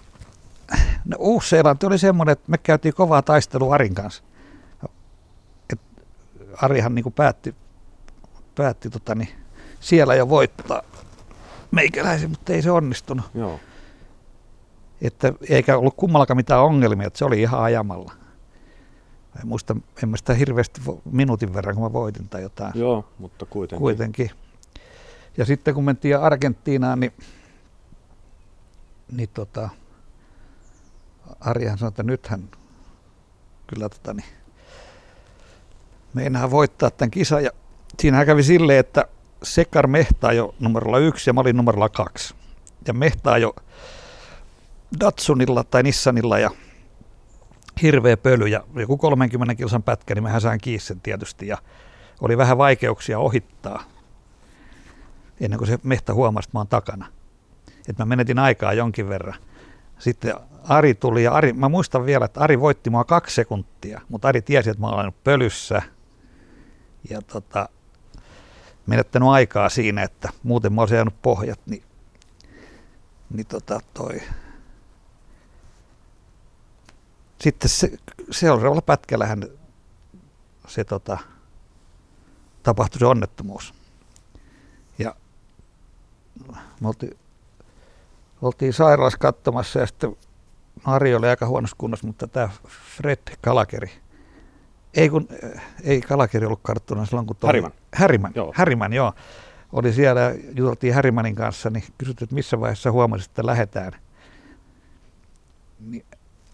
No, Uusi-Seelanti oli semmoinen, että me käytiin kovaa taistelua Arin kanssa. Et Arihan niin päätti, päätti tota, niin, siellä jo voittaa meikäläisen, mutta ei se onnistunut. Joo. Että eikä ollut kummallakaan mitään ongelmia, että se oli ihan ajamalla. En muista, en mä sitä hirveästi minuutin verran, kun mä voitin tai jotain. Joo, mutta kuitenkin. kuitenkin. Ja sitten kun mentiin Argentiinaan, niin, niin tota, Arjahan sanoi, että nythän kyllä tota, niin, meinaa voittaa tämän kisan. Ja siinähän kävi silleen, että Sekar mehtaa jo numerolla yksi ja mä olin numerolla kaksi. Ja mehtaa jo Datsunilla tai Nissanilla ja hirveä pöly ja joku 30 kilsan pätkä, niin mehän sain kiinni sen tietysti ja oli vähän vaikeuksia ohittaa ennen kuin se mehtä huomasi, että mä oon takana. Että mä menetin aikaa jonkin verran. Sitten Ari tuli ja Ari, mä muistan vielä, että Ari voitti mua kaksi sekuntia, mutta Ari tiesi, että mä olen pölyssä ja tota, menettänyt aikaa siinä, että muuten mä olisin jäänyt pohjat, niin, niin tota toi. Sitten se, seuraavalla pätkällähän se tota, tapahtui se onnettomuus. Ja me oltiin, oltiin sairaalassa katsomassa ja sitten Ari oli aika huonossa kunnossa, mutta tämä Fred Kalakeri, ei kun, ei Kalakeri ollut karttuna silloin kun toi. Häriman, joo. Häriman, joo. Oli siellä, juteltiin Härimanin kanssa, niin kysyttiin, että missä vaiheessa huomasit, että lähdetään. Niin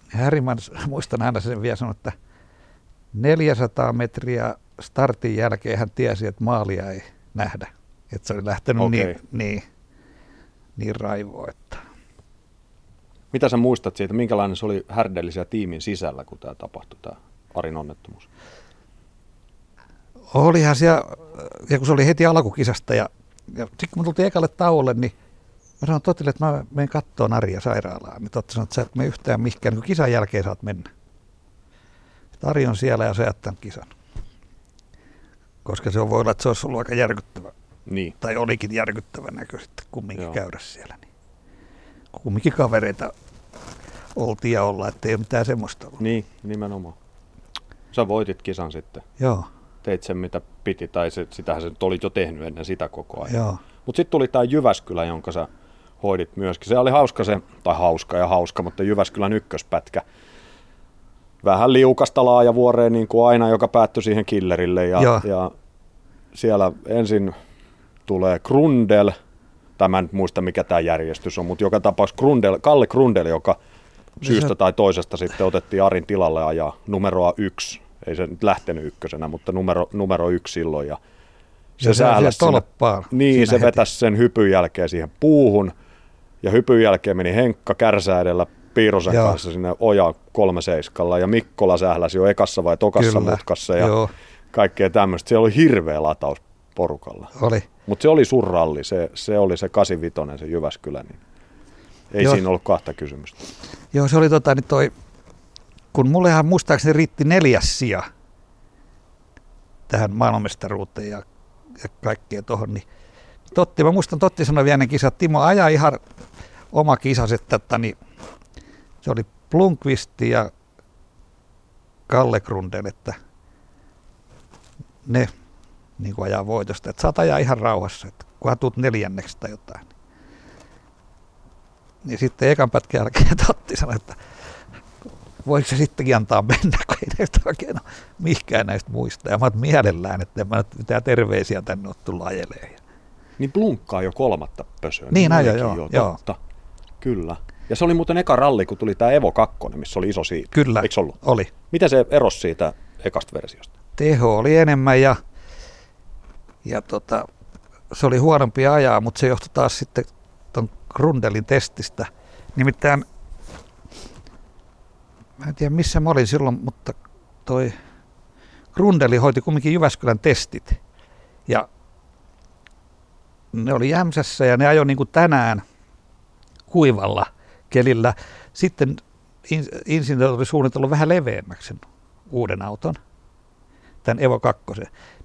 Häriman, muistan aina sen vielä sanoa, että 400 metriä startin jälkeen hän tiesi, että maalia ei nähdä. Että se oli lähtenyt okay. niin, niin, niin raivoa, että mitä sä muistat siitä, minkälainen se oli härdellisiä tiimin sisällä, kun tämä tapahtui, tämä Arin onnettomuus? Olihan siellä, ja kun se oli heti alkukisasta, ja, ja sitten kun me tultiin ekalle tauolle, niin mä sanoin Totille, että mä menen kattoon Aria sairaalaan. Niin Totti sanoi, että sä et mene yhtään mihinkään, niin kisan jälkeen saat mennä. Että Ari on siellä ja se jättää kisan. Koska se on, voi olla, että se olisi ollut aika järkyttävä. Niin. Tai olikin järkyttävä näkö sitten kumminkin Joo. käydä siellä. Niin. Kumminkin kavereita oltiin ja olla, että ei ole mitään semmoista ollut. Niin, nimenomaan. Sä voitit kisan sitten. Joo. Teit sen mitä piti, tai se, sitähän sä nyt olit jo tehnyt ennen sitä koko ajan. Joo. Mutta sitten tuli tämä Jyväskylä, jonka sä hoidit myöskin. Se oli hauska se, tai hauska ja hauska, mutta Jyväskylän ykköspätkä. Vähän liukasta laajavuoreen niin kuin aina, joka päättyi siihen killerille. Ja, ja siellä ensin tulee Grundel, tai en muista mikä tämä järjestys on, mutta joka tapauksessa Grundel, Kalle Grundel, joka syystä tai toisesta sitten otettiin Arin tilalle ajaa numeroa yksi. Ei se nyt lähtenyt ykkösenä, mutta numero, numero yksi silloin. Ja se, ja sähläsi sinne, Niin, se heti. vetäisi sen hypyn jälkeen siihen puuhun. Ja hypyn jälkeen meni Henkka Kärsä edellä Piirosen Joo. kanssa sinne Oja kolme seiskalla. Ja Mikkola sähläsi jo ekassa vai tokassa Kyllä. mutkassa. Ja Joo. kaikkea tämmöistä. Se oli hirveä lataus porukalla. Oli. Mutta se oli surralli, se, se oli se 85, se Jyväskylä, niin ei Joo. siinä ollut kahta kysymystä. Joo, se oli tota, niin toi, kun mullehan muistaakseni riitti neljäs sija tähän maailmanmestaruuteen ja ja kaikkea tuohon. Niin Totti, mä muistan Totti sanoi vielä kisa, että Timo ajaa ihan oma kisas, että, että niin, se oli Plunkvisti ja Kalle Grundel, että ne niin kuin ajaa voitosta. Että saat ajaa ihan rauhassa, että kunhan tuut neljänneksi tai jotain. Niin sitten ekan pätkän jälkeen Totti sanoi, että voiko se sittenkin antaa mennä, kun ei näistä oikein ole mihkään näistä muista. Ja mä oon mielellään, että en mä nyt mitään terveisiä tänne ole tullut ajeleen. Niin blunkkaa jo kolmatta pösöä. Niin ajo, joo, jo, joo. Totta. Kyllä. Ja se oli muuten eka ralli, kun tuli tämä Evo 2, missä oli iso siitä. Kyllä, Eikö ollut? oli. Mitä se erosi siitä ekasta versiosta? Teho oli enemmän ja, ja tota, se oli huonompi ajaa, mutta se johtui taas sitten tuon Grundelin testistä. Nimittäin, mä en tiedä missä mä olin silloin, mutta toi Grundeli hoiti kumminkin Jyväskylän testit. Ja ne oli Jämsässä ja ne ajoi niin kuin tänään kuivalla kelillä. Sitten insinööri suunnitellut vähän leveämmäksi sen uuden auton, tämän Evo 2.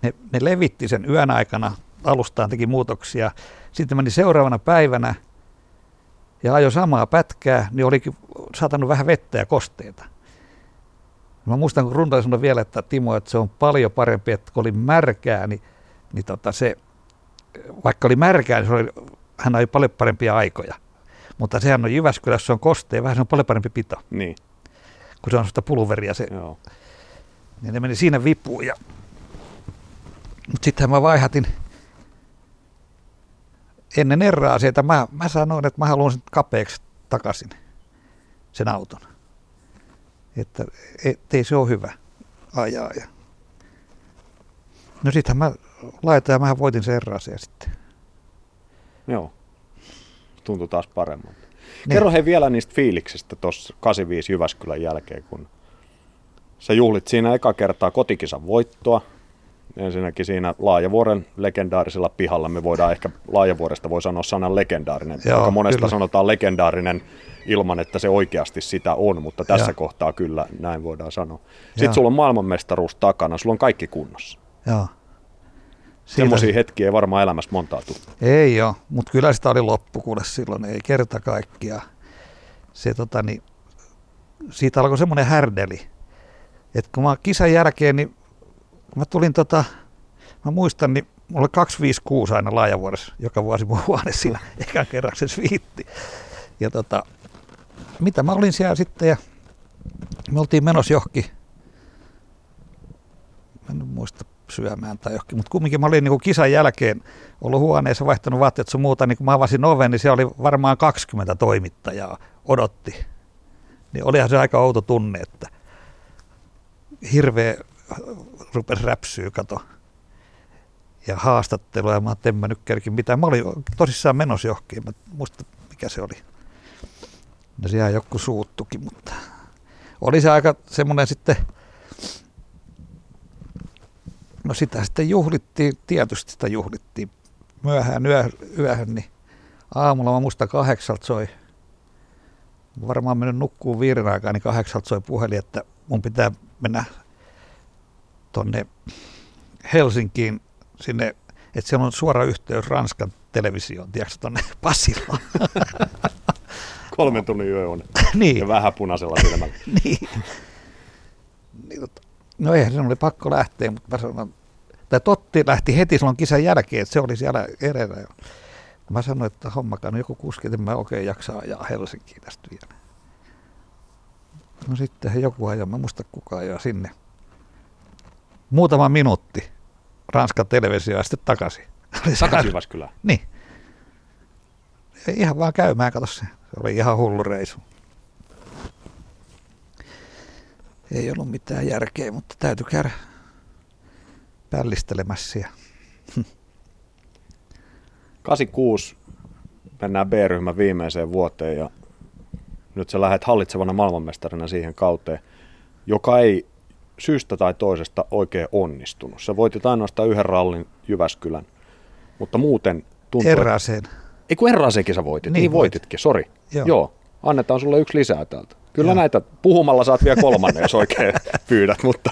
Ne, ne levitti sen yön aikana, alustaan teki muutoksia. Sitten meni seuraavana päivänä ja ajoi samaa pätkää, niin olikin satanut vähän vettä ja kosteita. Mä muistan, kun Rundali sanoi vielä, että Timo, että se on paljon parempi, että kun oli märkää, niin, niin tota se, vaikka oli märkää, niin se oli, hän ajoi paljon parempia aikoja. Mutta sehän on Jyväskylässä, se on kostea, vähän se on paljon parempi pito. Niin. Kun se on sitä pulveria se. Joo. Niin ne meni siinä vipuun. Ja... Mutta sittenhän mä vaihatin ennen erää sieltä. Mä, mä sanoin, että mä haluan sen kapeaksi takaisin, sen auton. Että ei se ole hyvä ajaa. Ja... No sittenhän mä laitoin ja mä voitin sen erääseen sitten. Joo tuntui taas paremmalta. Niin. Kerro he vielä niistä fiiliksistä tuossa 85 Jyväskylän jälkeen, kun sä juhlit siinä eka kertaa kotikisan voittoa. Ensinnäkin siinä Laajavuoren legendaarisella pihalla, me voidaan ehkä Laajavuoresta voi sanoa sanan legendaarinen, Joo, joka monesta kyllä. sanotaan legendaarinen ilman, että se oikeasti sitä on, mutta tässä Joo. kohtaa kyllä näin voidaan sanoa. Sitten Joo. sulla on maailmanmestaruus takana, sulla on kaikki kunnossa. Joo. Semmoisia hetkiä ei varmaan elämässä montaa tule. Ei ole, mutta kyllä sitä oli loppu kuule silloin, ei kerta kaikkia. Se, tota, niin, siitä alkoi semmoinen härdeli, että kun mä kisan jälkeen, niin kun mä tulin tota, mä muistan, niin mulla oli 256 aina laajavuodessa, joka vuosi mun huone siinä ekan kerran se sviitti. Ja tota, mitä mä olin siellä sitten ja me oltiin menossa johonkin, mä en muista syömään tai johonkin. Mutta kumminkin mä olin niin kuin kisan jälkeen ollut huoneessa, vaihtanut vaatteet sun muuta, niin kun mä avasin oven, niin siellä oli varmaan 20 toimittajaa odotti. Niin olihan se aika outo tunne, että hirveä rupesi räpsyä, kato. Ja haastattelua, ja mä en mä nyt kerkin mitään. Mä olin tosissaan menossa johonkin, mä muista mikä se oli. No siellä joku suuttukin, mutta oli se aika semmoinen sitten No sitä sitten juhlittiin, tietysti sitä juhlittiin myöhään yö, yöhön, niin aamulla mä muista kahdeksalta soi, varmaan mennyt nukkuun viiden aikaa, niin kahdeksalta soi puhelin, että mun pitää mennä tonne Helsinkiin sinne, että siellä on suora yhteys Ranskan televisioon, tiedätkö, tonne Pasilaan. Kolmen tunnin yö on. niin. Ja vähän punaisella silmällä. niin. niin tota, no eihän sen oli pakko lähteä, mutta mä sanoin, tai Totti lähti heti silloin kisan jälkeen, että se oli siellä edellä. Mä sanoin, että hommakaan no joku kuski, että mä oikein jaksaa ajaa Helsinkiin tästä vielä. No sitten joku ajo, mä muista kukaan ajaa sinne. Muutama minuutti Ranskan televisio ja sitten takaisin. Takaisin Jyväskylään? Niin. Ihan vaan käymään, kato se. Se oli ihan hullu reisu. Ei ollut mitään järkeä, mutta täytyy käydä pällistelemässä. 86 mennään B-ryhmän viimeiseen vuoteen ja nyt sä lähdet hallitsevana maailmanmestarina siihen kauteen, joka ei syystä tai toisesta oikein onnistunut. Sä voitit ainoastaan yhden rallin Jyväskylän, mutta muuten tuntuu... Erraseen. Ei kun Erraseenkin sä voitit, niin, niin voititkin, sori. Joo. Joo. Annetaan sulle yksi lisää täältä. Kyllä Joo. näitä puhumalla saat vielä kolmannen, jos oikein pyydät, mutta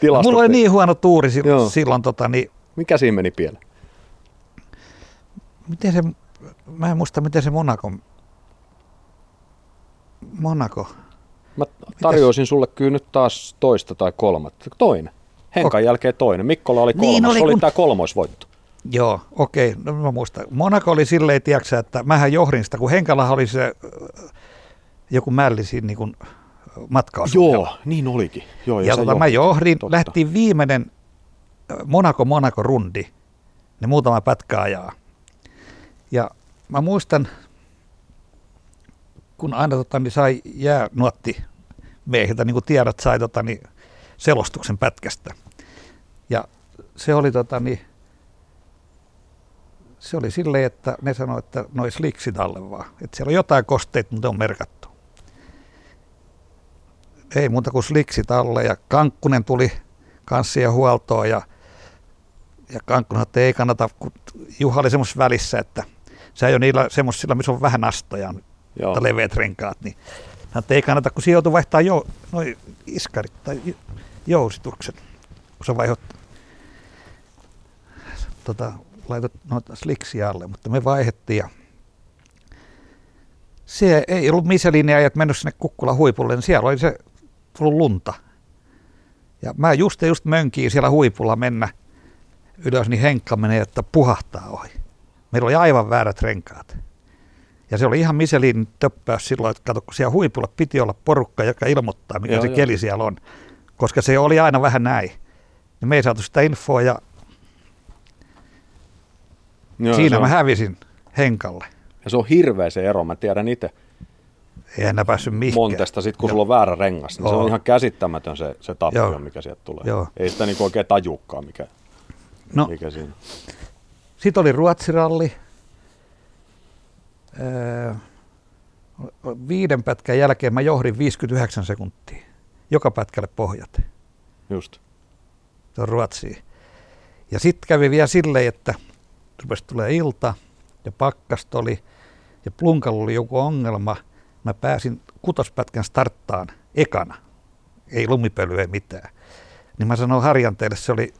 tilastot... Mulla oli niin huono tuuri silloin, silloin tota, niin... Mikä siinä meni pieleen? miten se, mä en muista miten se Monaco, Monaco. Mä tarjoisin Mitäs? sulle kyllä nyt taas toista tai kolmatta. Toinen. Henkan okay. jälkeen toinen. Mikkola oli kolmas. Niin oli, se oli kun... tämä kolmoisvoitto. Joo, okei, okay. no mä muistan. Monaco oli silleen, tiedätkö, että mähän johdin sitä, kun Henkala oli se joku mälli siinä niin kuin Joo, niin olikin. Joo, ja, ja tota, mä johdin, totta. lähtiin viimeinen Monaco-Monaco-rundi, ne muutama pätkä ajaa. Ja mä muistan, kun aina tota, niin sai nuotti miehiltä, niin kuin tiedät, sai tota, niin, selostuksen pätkästä. Ja se oli, tota, niin, se oli silleen, että ne sanoivat, että noin sliksit alle vaan. Että siellä on jotain kosteita, mutta on merkattu. Ei muuta kuin sliksit alle ja Kankkunen tuli kanssia huoltoon ja, ja Kankkunen että ei kannata, kun Juha oli välissä, että se ei ole niillä semmoisilla, missä on vähän astoja, Joo. leveät renkaat, niin hän ei kannata, kun siinä joutuu vaihtaa jo, noin iskarit tai jousituksen, kun se vaihot tota, laitot noita sliksiä alle, mutta me vaihettiin ja se ei ollut Michelin-ajat mennyt sinne Kukkula huipulle, niin siellä oli se tullut lunta. Ja mä just ja just mönkiin siellä huipulla mennä ylös, niin Henkka menee, että puhahtaa ohi. Meillä oli aivan väärät renkaat. Ja se oli ihan Michelin töppäys silloin, että kato, kun siellä huipulla piti olla porukka, joka ilmoittaa, mikä joo, se joo. keli siellä on. Koska se oli aina vähän näin. Ja me ei saatu sitä infoa ja joo, siinä mä on... hävisin Henkalle. Ja se on hirveä se ero, mä tiedän itse. Ei enää päässyt mihinkään. Montesta, sit kun Joo. sulla on väärä rengas, niin Oo. se on ihan käsittämätön se, se tappio, Joo. mikä sieltä tulee. Joo. Ei sitä niin oikein tajukkaa, mikä, no. mikä siinä. Sitten oli Ruotsiralli. Öö, viiden pätkän jälkeen mä johdin 59 sekuntia. Joka pätkälle pohjat. Just. Se on Ruotsiin. Ja sitten kävi vielä silleen, että rupesi tulee ilta ja pakkasta oli ja plunkalla oli joku ongelma – mä pääsin kutospätkän starttaan ekana. Ei lumipölyä, ei mitään. Niin mä sanoin Harjanteelle, se oli,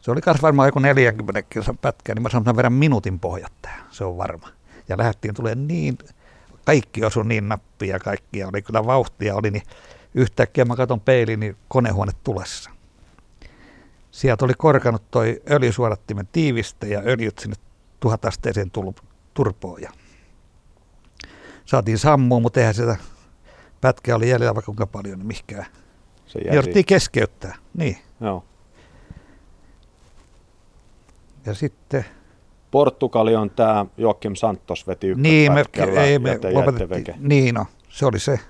se oli myös varmaan joku 40 kilsan pätkä, niin mä sanoin, että mä vedän minuutin pohjat tähän, se on varma. Ja lähdettiin tulee niin, kaikki osu niin nappia ja kaikkia oli kyllä vauhtia oli, niin yhtäkkiä mä katson peiliin, niin konehuone tulessa. Sieltä oli korkanut toi öljysuodattimen tiiviste ja öljyt sinne tuhatasteeseen turpoon. Ja saatiin sammua, mutta eihän sitä pätkää oli jäljellä vaikka kuinka paljon, niin mihkään. Se Jouduttiin keskeyttää, niin. Joo. Ja sitten... Portugali on tämä Joakim Santos veti niin, me, ei, me lopetettiin. Niin, no, se oli se.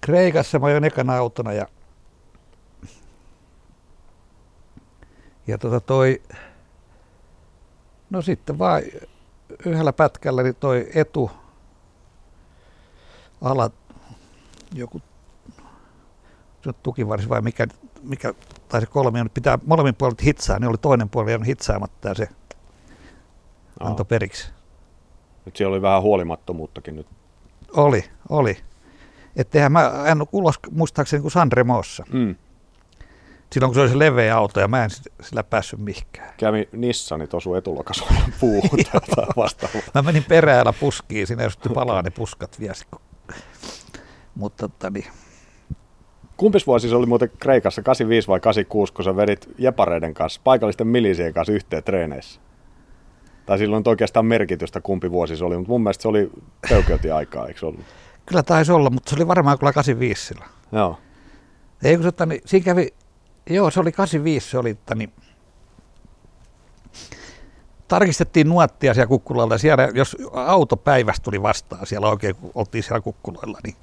Kreikassa mä olin ekana autona ja, ja tota toi, no sitten vaan yhdellä pätkällä niin toi etu ala, joku tukivaris vai mikä, mikä tai se kolmi on, pitää molemmin puolet hitsaa, niin oli toinen puoli on hitsaamatta ja se Aa. antoi periksi. Nyt siellä oli vähän huolimattomuuttakin nyt. Oli, oli. Että mä en ulos muistaakseni kuin Sanremossa. Mm. Silloin kun se oli se leveä auto ja mä en sillä päässyt mihinkään. Kävi Nissanit osu etulokasuojan puuhun vastaavaa. Mä menin peräällä puskiin, siinä jos palaa ne puskat viesi mutta tota, niin. Kumpis vuosi se oli muuten Kreikassa, 85 vai 86, kun sä vedit jepareiden kanssa, paikallisten milisien kanssa yhteen treeneissä? Tai silloin oikeastaan merkitystä, kumpi vuosi se oli, mutta mun mielestä se oli aikaa, eikö ollut? Kyllä taisi olla, mutta se oli varmaan kyllä 85 sillä. Joo. Ei kun se, niin, siinä kävi, joo se oli 85, se oli, niin, tarkistettiin nuottia siellä kukkulalla. Siellä, jos auto päivästä tuli vastaan siellä oikein, kun oltiin siellä kukkuloilla, niin,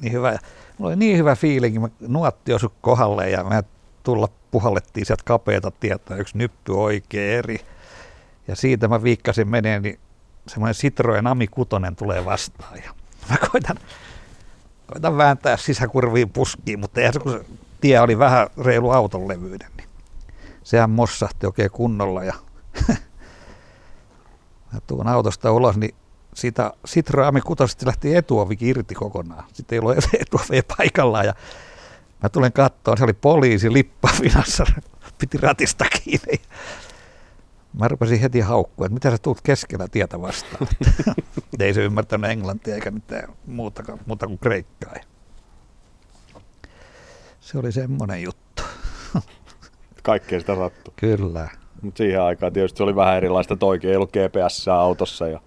niin hyvä. Mulla oli niin hyvä fiilinki, mä nuotti osui kohdalle ja me tulla puhallettiin sieltä kapeata tietää, yksi nyppy oikein eri. Ja siitä mä viikkasin meneen, niin semmoinen Citroen Ami 6 tulee vastaan. Ja mä koitan, koitan vääntää sisäkurviin puskiin, mutta eihän se, kun se tie oli vähän reilu auton levyyden, niin sehän mossahti oikein kunnolla ja Mä tuun autosta ulos, niin siitä Citroami kutosesta lähti etuovikin irti kokonaan. Sitten ei ollut etuovi paikallaan ja mä tulen kattoon, se oli poliisi lippavinassa, piti ratista kiinni. Mä rupesin heti haukkua, että mitä sä tulet keskellä tietä vastaan. Ei se ymmärtänyt englantia eikä mitään muuta, muuta kuin kreikkaa. Se oli semmoinen juttu. Kaikkea sitä sattui. Kyllä. Mutta siihen aikaan tietysti se oli vähän erilaista toikin, ei ollut GPS autossa ja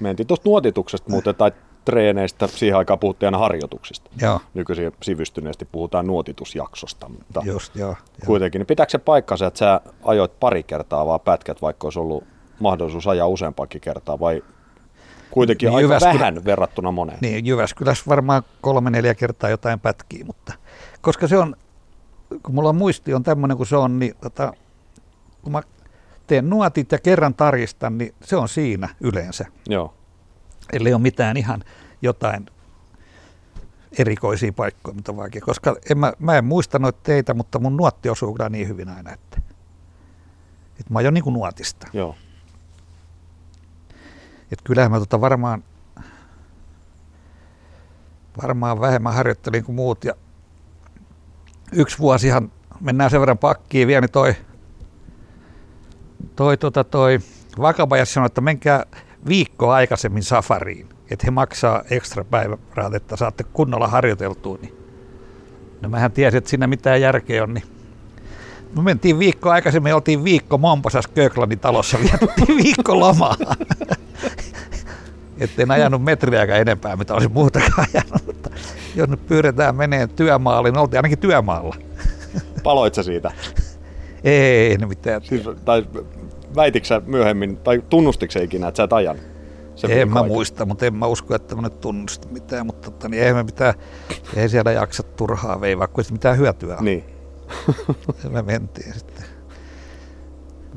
mentiin tuosta nuotituksesta muuten tai treeneistä, siihen aikaan puhuttiin aina harjoituksista. Joo. Nykyisin sivystyneesti puhutaan nuotitusjaksosta, mutta Just, joo, kuitenkin. Niin pitääkö se paikkansa, että sä ajoit pari kertaa vaan pätkät, vaikka olisi ollut mahdollisuus ajaa useampakin kertaa, vai kuitenkin niin aika Jyväskylä... vähän verrattuna moneen? Niin, Jyväskylässä varmaan kolme-neljä kertaa jotain pätkiä, mutta koska se on, kun mulla muisti on tämmöinen kuin se on, niin tota, kun mä teen nuotit ja kerran tarkistan, niin se on siinä yleensä. Joo. Eli ole mitään ihan jotain erikoisia paikkoja, mitä vaikea. Koska en mä, mä en muista noita teitä, mutta mun nuotti osuu kyllä niin hyvin aina, että, että mä oon jo niin kuin nuotista. Joo. Että kyllähän mä tota varmaan, varmaan vähemmän harjoittelin kuin muut. Ja yksi vuosihan mennään sen verran pakkiin vielä, niin toi, toi, tota, toi Vakabajas sanoi, että menkää viikko aikaisemmin safariin, että he maksaa ekstra päivärahat, että saatte kunnolla harjoiteltua. Niin. No mähän tiesin, että siinä mitään järkeä on, niin me mentiin viikko aikaisemmin, oltiin viikko Mompasas Köklandin talossa, vietettiin viikko lomaa. Etten ajanut metriäkään enempää, mitä olisin muutakaan ajanut. Mutta jos nyt pyydetään meneen työmaalle, niin oltiin ainakin työmaalla. Paloit siitä? Ei, ne mitään. Siis, tai väititkö myöhemmin, tai tunnustitko ikinä, että sä et ajan? En mä aika. muista, mutta en mä usko, että mä nyt tunnusta mitään, mutta tota, niin ei, me mitään, ei siellä jaksa turhaa veivaa, kun ei mitään hyötyä Niin. me mentiin sitten.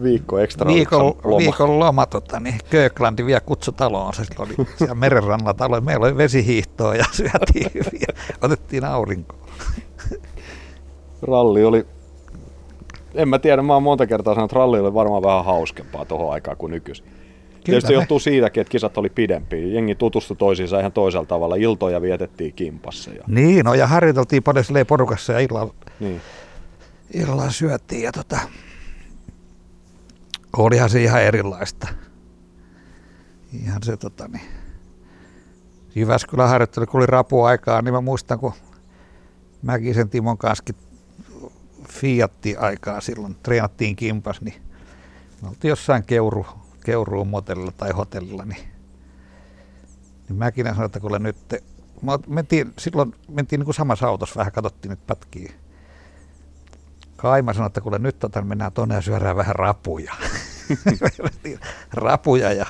Viikko ekstra viikon loma. Viikon loma, tota, niin Köklandi vielä kutsu taloon, se oli siellä merenrannalla talo. Meillä oli vesihiihtoa ja syötiin hyviä, otettiin aurinkoa. Ralli oli en mä tiedä, mä oon monta kertaa sanonut, että ralli oli varmaan vähän hauskempaa tuohon aikaan kuin nykyisin. Kyllä Tietysti me... johtuu siitäkin, että kisat oli pidempiä. Jengi tutustui toisiinsa ihan toisella tavalla. Iltoja vietettiin kimpassa. Ja... Niin, no ja harjoiteltiin paljon porukassa ja illalla, niin. illalla syöttiin. Ja tota, olihan se ihan erilaista. Ihan se tota niin. Jyväskylän harjoittelu, kun oli rapuaikaa, niin mä muistan, kun mäkin sen Timon kanssa Fiatti-aikaa silloin, treenattiin kimpas, niin me oltiin jossain keuru, keuruun motellilla tai hotellilla, niin, niin mäkin sanoin, että kuule nyt, me mentiin, silloin mentiin niin kuin samassa autossa vähän, katsottiin nyt pätkiä. Kaima sanoi, että kuule nyt tota, mennään tuonne ja syödään vähän rapuja. rapuja ja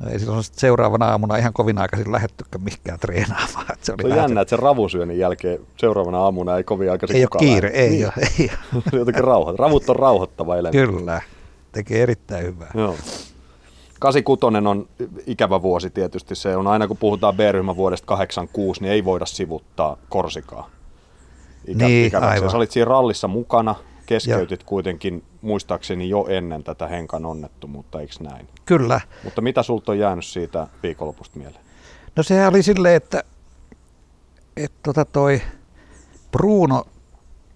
No ei silloin seuraavana aamuna ihan kovin aikaisin lähettykään mihinkään treenaamaan. Että se, oli se on jännä, että sen ravusyönnin jälkeen seuraavana aamuna ei kovin aikaisin Ei ole kiire, ei niin. ole. Ei ole. jotenkin rauhoit. Ravut on rauhoittava elämä. Kyllä, tekee erittäin hyvää. Joo. 86 on ikävä vuosi tietysti. Se on aina kun puhutaan B-ryhmän vuodesta 86, niin ei voida sivuttaa Korsikaa. Ikä, niin, aivan. Sä olit siinä rallissa mukana keskeytit ja. kuitenkin muistaakseni jo ennen tätä Henkan onnettomuutta, eikö näin? Kyllä. Mutta mitä sulta on jäänyt siitä viikonlopusta mieleen? No sehän oli silleen, että, että tota toi Bruno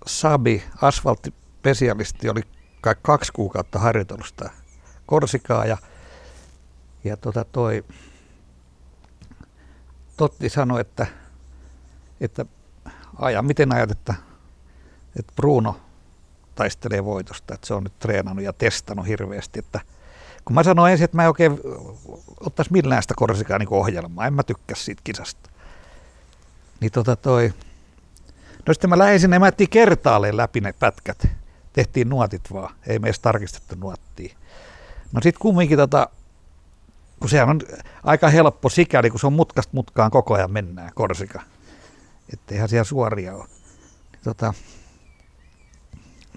Sabi, asfalttipesialisti, oli kai kaksi kuukautta harjoitelusta Korsikaa ja, ja tota toi Totti sanoi, että, että aja, miten ajat, että, että Bruno taistelee voitosta, että se on nyt treenannut ja testannut hirveästi, että kun mä sanoin ensin, että mä en oikein ottaisi millään sitä korsikaa niin ohjelmaa, en mä tykkää siitä kisasta. Niin tota toi, no sitten mä lähdin sinne, mä kertaalleen läpi ne pätkät. Tehtiin nuotit vaan, ei me edes tarkistettu nuottia. No sit kumminkin tota, kun sehän on aika helppo sikäli, kun se on mutkasta mutkaan koko ajan mennään, korsika. Että eihän siellä suoria ole. Niin tota,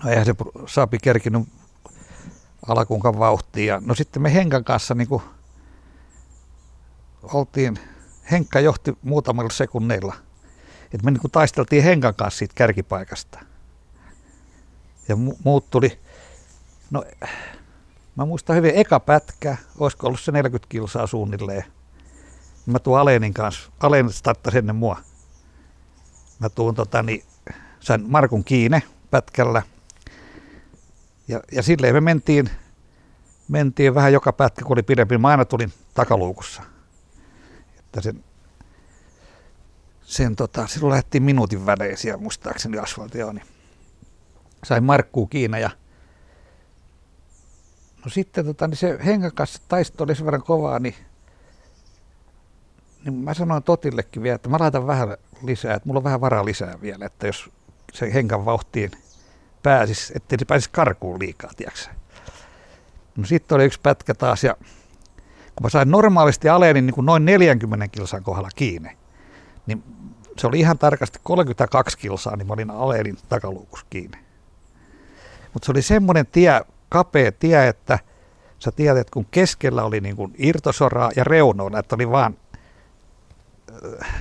No eihän se Saapi kerkinyt alkuunkaan vauhtia. No sitten me Henkan kanssa niin kuin oltiin, Henkka johti muutamilla sekunneilla. Et me niin kuin taisteltiin Henkan kanssa siitä kärkipaikasta. Ja mu- muut tuli, no mä muistan hyvin, eka pätkä, olisiko ollut se 40 kilsaa suunnilleen. Mä tuun Alenin kanssa, Alen starttasi ennen mua. Mä tuun tota, niin, sain Markun kiine pätkällä – ja, ja silleen me mentiin mentiin vähän joka pätkä, kun oli pidempi. Mä aina tulin takaluukussa. Että sen, sen tota, silloin lähti minuutin välein siellä muistaakseni asfaltia, niin sain Markkuu kiinni ja no sitten tota, niin se hengan kanssa taisto oli sen verran kovaa, niin, niin mä sanoin Totillekin vielä, että mä laitan vähän lisää, että mulla on vähän varaa lisää vielä, että jos se henkan vauhtiin pääsisi, ettei se pääsisi karkuun liikaa, tiedätkö No sitten oli yksi pätkä taas ja kun mä sain normaalisti aleeni niin kuin noin 40 kilsan kohdalla kiinni, niin se oli ihan tarkasti 32 kilsaa, niin mä olin aleenin takaluukus kiinni. Mutta se oli semmoinen tie, kapea tie, että sä tiedät, että kun keskellä oli niin kuin irtosoraa ja reunoilla, että oli vaan äh,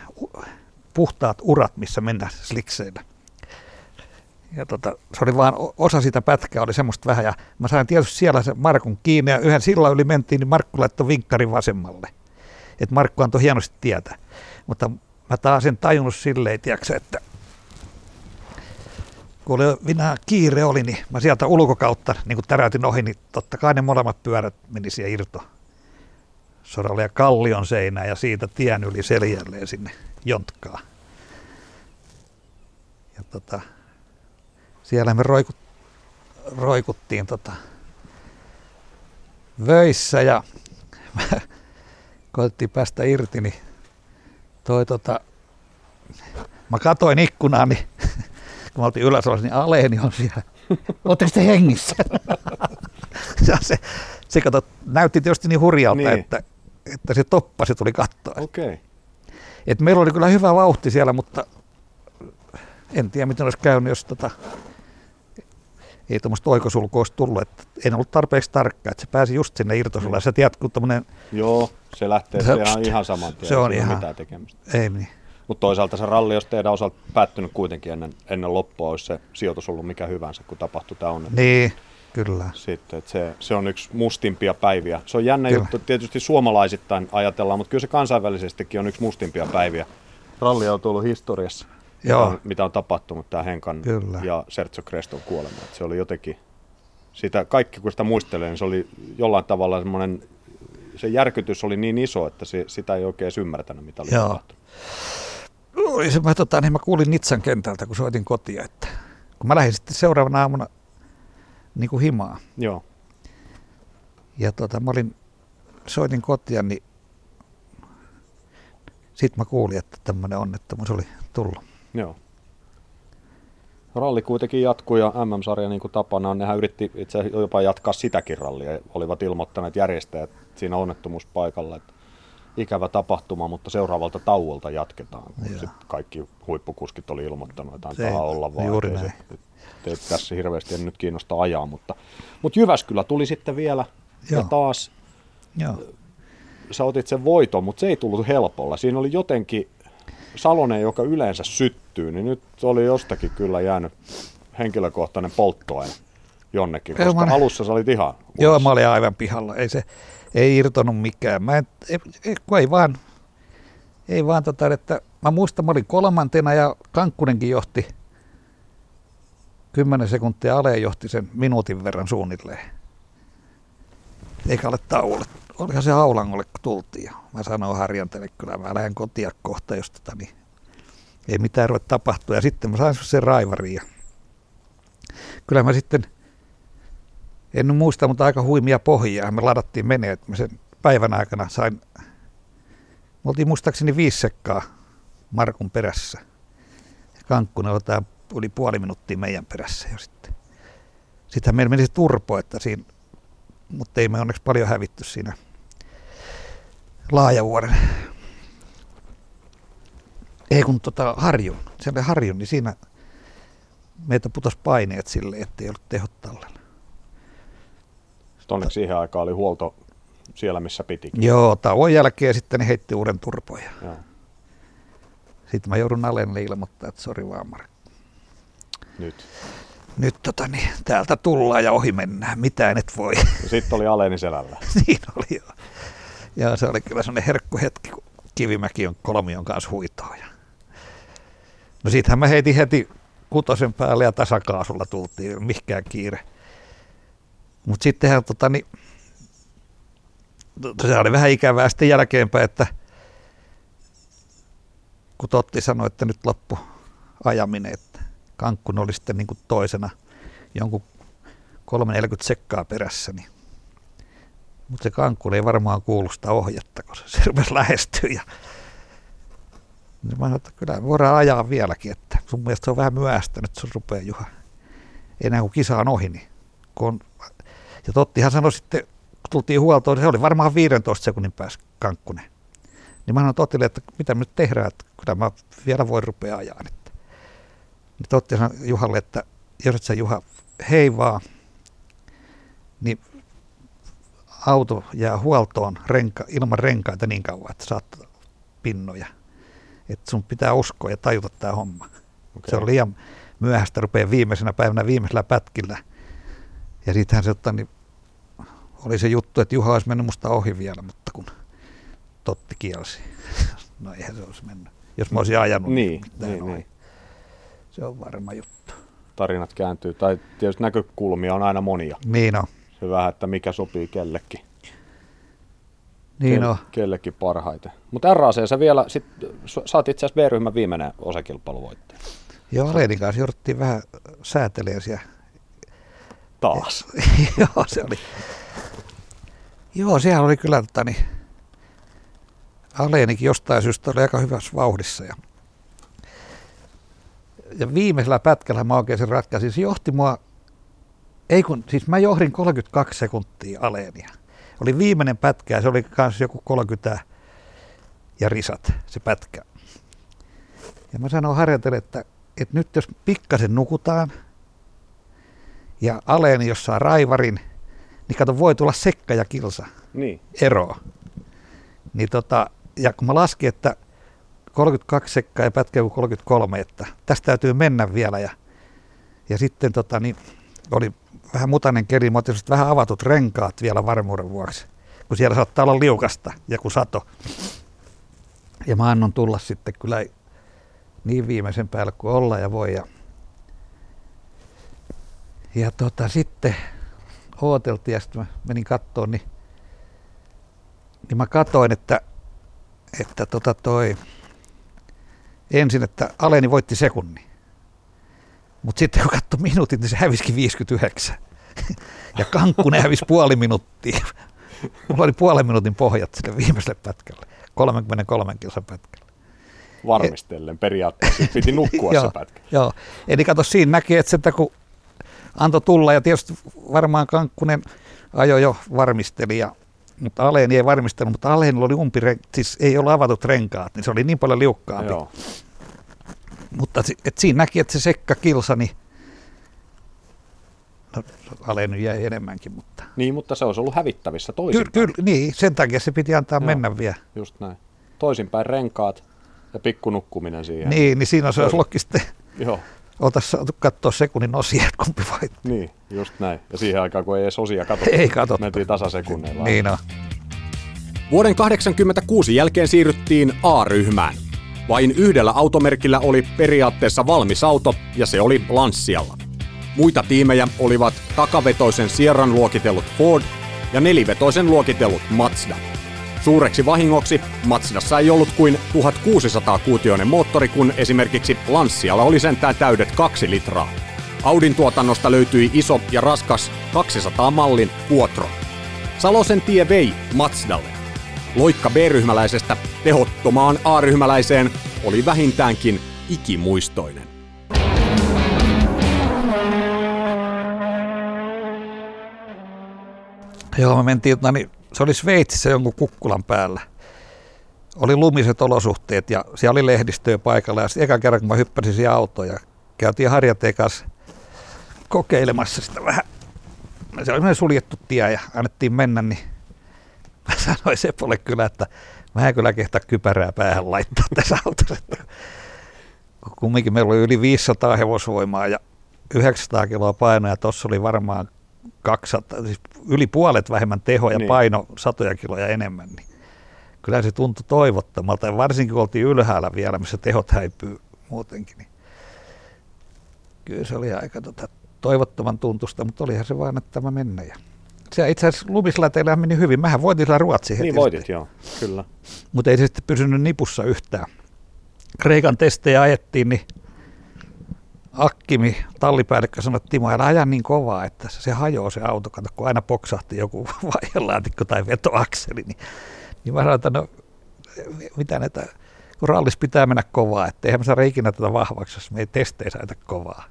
puhtaat urat, missä mennä slikseillä ja tota, se oli vaan osa sitä pätkää, oli semmoista vähän. Ja mä sain tietysti siellä sen Markun kiinni ja yhden sillan yli mentiin, niin Markku laittoi vinkkarin vasemmalle. Että Markku antoi hienosti tietä. Mutta mä taas en tajunnut silleen, tiiäksä, että kun oli minä kiire oli, niin mä sieltä ulkokautta niin kun täräytin ohi, niin totta kai ne molemmat pyörät meni siihen irto soralle ja kallion seinään ja siitä tien yli seljälleen sinne jontkaan. Ja tota, siellä me roikut, roikuttiin tota vöissä ja koettiin päästä irti, niin toi tota, mä katoin ikkunaan, niin kun mä oltiin ylös, niin Aleeni on siellä. Oletteko te hengissä? ja se, se kato, näytti tietysti niin hurjalta, niin. Että, että se toppasi tuli kattoa. Okay. Et meillä oli kyllä hyvä vauhti siellä, mutta en tiedä miten olisi käynyt, jos tota, ei tuommoista oikosulkua olisi tullut, että en ollut tarpeeksi tarkka, että se pääsi just sinne irtosulle. Sä tiedät, kun tämmöinen... Joo, se lähtee se, ihan, ihan saman tien. Se on ihan... mitään tekemistä. Ei niin. Mutta toisaalta se ralli, jos teidän osalta päättynyt kuitenkin ennen, ennen loppua, olisi se sijoitus ollut mikä hyvänsä, kun tapahtui tämä onnettomuus. Niin, kyllä. Sitten, että se, se on yksi mustimpia päiviä. Se on jännä kyllä. juttu, tietysti suomalaisittain ajatellaan, mutta kyllä se kansainvälisestikin on yksi mustimpia päiviä. Ralli on tullut historiassa. Joo. Mitä, on, tapahtunut, tämä Henkan Kyllä. ja Sergio Creston kuolema. Että se oli jotenkin, sitä, kaikki kun sitä muistelee, niin se oli jollain tavalla semmoinen, se järkytys oli niin iso, että se, sitä ei oikein ymmärtänyt, mitä oli Joo. tapahtunut. Oi, se, mä, tota, niin mä kuulin Nitsan kentältä, kun soitin kotia, että kun mä lähdin sitten seuraavana aamuna niin kuin himaa. Joo. Ja tota, mä olin, soitin kotia, niin sitten mä kuulin, että tämmöinen onnettomuus oli tullut. Joo. Ralli kuitenkin jatkuu ja MM-sarja niin kuin tapana on, nehän yritti itse jopa jatkaa sitäkin rallia. Olivat ilmoittaneet järjestäjät siinä onnettomuuspaikalla, että ikävä tapahtuma, mutta seuraavalta tauolta jatketaan. Sitten kaikki huippukuskit oli ilmoittanut, että antaa olla vaan. Juuri näin. Se, tässä hirveästi en nyt kiinnosta ajaa, mutta, mutta Jyväskylä tuli sitten vielä Joo. ja taas Joo. sä otit sen voiton, mutta se ei tullut helpolla. Siinä oli jotenkin Salonen, joka yleensä syttyy, niin nyt oli jostakin kyllä jäänyt henkilökohtainen polttoaine jonnekin, koska mä, alussa sä olit ihan uudessa. Joo, mä olin aivan pihalla. Ei se ei irtonut mikään. Mä en, ei, ei vaan, ei vaan tota, että mä muistan, mä olin kolmantena ja Kankkunenkin johti kymmenen sekuntia aleen johti sen minuutin verran suunnilleen. Eikä ole tauolle olihan se Aulangolle, kun tultiin. Mä sanoin Harjantelle, kyllä mä lähden kotia kohta, jos tota, niin ei mitään ruveta tapahtua. Ja sitten mä sain sen raivariin. Kyllä mä sitten, en muista, mutta aika huimia pohjia. Me ladattiin menee, että mä sen päivän aikana sain, me oltiin muistaakseni viisi sekkaa Markun perässä. Kankkunen oli puoli minuuttia meidän perässä jo sitten. Sittenhän meillä meni se turpo, että siinä mutta ei me onneksi paljon hävitty siinä laajavuoren. Ei kun tota harjun, se oli harjun, niin siinä meitä putos paineet sille, ettei ollut tehot tallella. Sitten onneksi siihen aikaan oli huolto siellä, missä piti. Joo, tauon jälkeen sitten ne heitti uuden turpoja. Joo. Sitten mä joudun Alelle ilmoittaa, että sori vaan Mark. Nyt nyt tota, niin, täältä tullaan ja ohi mennään, mitään et voi. Sitten oli Aleni selällä. niin oli joo. Ja se oli kyllä sellainen herkku hetki, kun Kivimäki on kolmion kanssa huitoa. No siitähän mä heitin heti kutosen päälle ja tasakaasulla tultiin, mikään kiire. Mutta sittenhän tota, niin, se oli vähän ikävää sitten jälkeenpäin, että kun Totti sanoi, että nyt loppu ajaminen, että Kankkun oli sitten niin kuin toisena jonkun 340 sekkaa perässä, niin mutta se Kankkun ei varmaan kuulu sitä ohjetta, kun se rupesi lähestyä. Ja niin mä sanoin, että kyllä voidaan ajaa vieläkin, että sun mielestä se on vähän myöhäistä, nyt se rupeaa Juha. Enää kuin kisa on ohi, niin kun on, ja Tottihan sanoi sitten, kun tultiin huoltoon, niin se oli varmaan 15 sekunnin päässä Kankkunen. Niin mä sanoin Tottille, että mitä me nyt tehdään, että kyllä mä vielä voin rupea ajaa. Että. Niin Totti sanoi Juhalle, että jos et sä Juha heivaa, niin auto jää huoltoon renka, ilman renkaita niin kauan, että saat pinnoja. Että sun pitää uskoa ja tajuta tämä homma. Okay. Se on liian myöhäistä rupeaa viimeisenä päivänä viimeisellä pätkillä. Ja siitähän se otta, niin oli se juttu, että Juha olisi mennyt musta ohi vielä, mutta kun Totti kielsi. No eihän se olisi mennyt. Jos mä olisin ajanut, niin, niin, niin. Se on varma juttu. Tarinat kääntyy, tai tietysti näkökulmia on aina monia. Niin on. Se vähän, että mikä sopii kellekin. Niin Ke- on. Kellekin parhaiten. Mutta RAC sä vielä, sit, oot itse asiassa B-ryhmän viimeinen osakilpailuvoittaja. Joo, Leidin kanssa jouduttiin vähän säätelemään siellä. Taas. Joo, se oli. Joo, siellä oli kyllä tota, niin, Aleenikin jostain syystä oli aika hyvässä vauhdissa. Ja, ja viimeisellä pätkällä mä oikein sen ratkaisin. Se johti mua, ei kun, siis mä johdin 32 sekuntia Aleenia. Oli viimeinen pätkä ja se oli kanssa joku 30 ja risat se pätkä. Ja mä sanoin harjoitelle, että, että nyt jos pikkasen nukutaan ja Aleeni jos saa raivarin, niin kato voi tulla sekka ja kilsa niin. ero. Niin tota, ja kun mä laskin, että 32 sekkaa ja pätkä 33, että tästä täytyy mennä vielä. Ja, ja sitten tota, niin oli vähän mutainen keli, mä vähän avatut renkaat vielä varmuuden vuoksi, kun siellä saattaa olla liukasta ja kun sato. Ja mä annon tulla sitten kyllä niin viimeisen päälle kuin olla ja voi. Ja, ja tota, sitten ooteltiin ja sitten mä menin kattoon, niin, niin mä katoin, että että tota toi, ensin, että Aleni voitti sekunnin. Mutta sitten kun katsoi minuutit, niin se hävisikin 59. ja Kankkunen hävisi puoli minuuttia. Mulla oli puolen minuutin pohjat sille viimeiselle pätkälle, 33 kilsan pätkälle. Varmistellen periaatteessa, piti nukkua se pätkä. Joo, eli kato siinä näkee, että, että kun antoi tulla ja tietysti varmaan Kankkunen ajo jo varmisteli ja mutta Aleeni ei varmistanut, mutta Aleenilla oli umpi, siis ei ollut avatut renkaat, niin se oli niin paljon liukkaampi. Joo. Mutta et siinä näki, että se Sekka kilsa, niin no, Aleeni jäi enemmänkin. Mutta. Niin, mutta se olisi ollut hävittävissä toisinpäin. Kyllä, kyllä niin, sen takia se piti antaa Joo, mennä vielä. Just näin. Toisinpäin renkaat ja pikku nukkuminen siihen. Niin, niin siinä se olisi sitten. Joo oltaisiin saatu katsoa sekunnin osia, että kumpi voittaa. Niin, just näin. Ja siihen aikaan, kun ei edes osia katsottu, ei katsottu. mentiin tasasekunneilla. Niin on. Vuoden 1986 jälkeen siirryttiin A-ryhmään. Vain yhdellä automerkillä oli periaatteessa valmis auto, ja se oli Lancialla. Muita tiimejä olivat takavetoisen Sierran luokitellut Ford ja nelivetoisen luokitellut Mazda. Suureksi vahingoksi Mazdassa ei ollut kuin 1600 kuutioinen moottori, kun esimerkiksi Lancialla oli sentään täydet kaksi litraa. Audin tuotannosta löytyi iso ja raskas 200 mallin Quattro. Salosen tie vei Mazdalle. Loikka B-ryhmäläisestä tehottomaan A-ryhmäläiseen oli vähintäänkin ikimuistoinen. Joo, me mentiin, no niin, se oli Sveitsissä jonkun kukkulan päällä. Oli lumiset olosuhteet ja siellä oli lehdistöä paikalla. Ja eka kerran, kun mä hyppäsin siihen autoon ja käytiin Harjateen kokeilemassa sitä vähän. Se oli suljettu tie ja annettiin mennä, niin mä sanoin Sepolle kyllä, että mä en kyllä kehtaa kypärää päähän laittaa tässä autossa. Kumminkin meillä oli yli 500 hevosvoimaa ja 900 kiloa painoa ja tuossa oli varmaan 200, siis yli puolet vähemmän teho ja niin. paino satoja kiloja enemmän, niin kyllä se tuntui toivottomalta. Ja varsinkin kun oltiin ylhäällä vielä, missä tehot häipyy muutenkin, niin kyllä se oli aika tota, toivottoman tuntusta, mutta olihan se vaan, että tämä mennä. Ja se itse asiassa lumislateilla meni hyvin. Mähän voitin sillä Ruotsi heti. Niin voitit, joo, kyllä. Mutta ei se sitten pysynyt nipussa yhtään. Kreikan testejä ajettiin, niin Akkimi, tallipäällikkö, sanoi, että Timo, älä aja niin kovaa, että se hajoaa se auto, kato, kun aina poksahti joku vaihelaatikko tai vetoakseli, niin, niin mä sanoin, että no, mitä näitä, kun rallis pitää mennä kovaa, että eihän me saada ikinä tätä vahvaksi, jos me ei testeissä ajeta kovaa.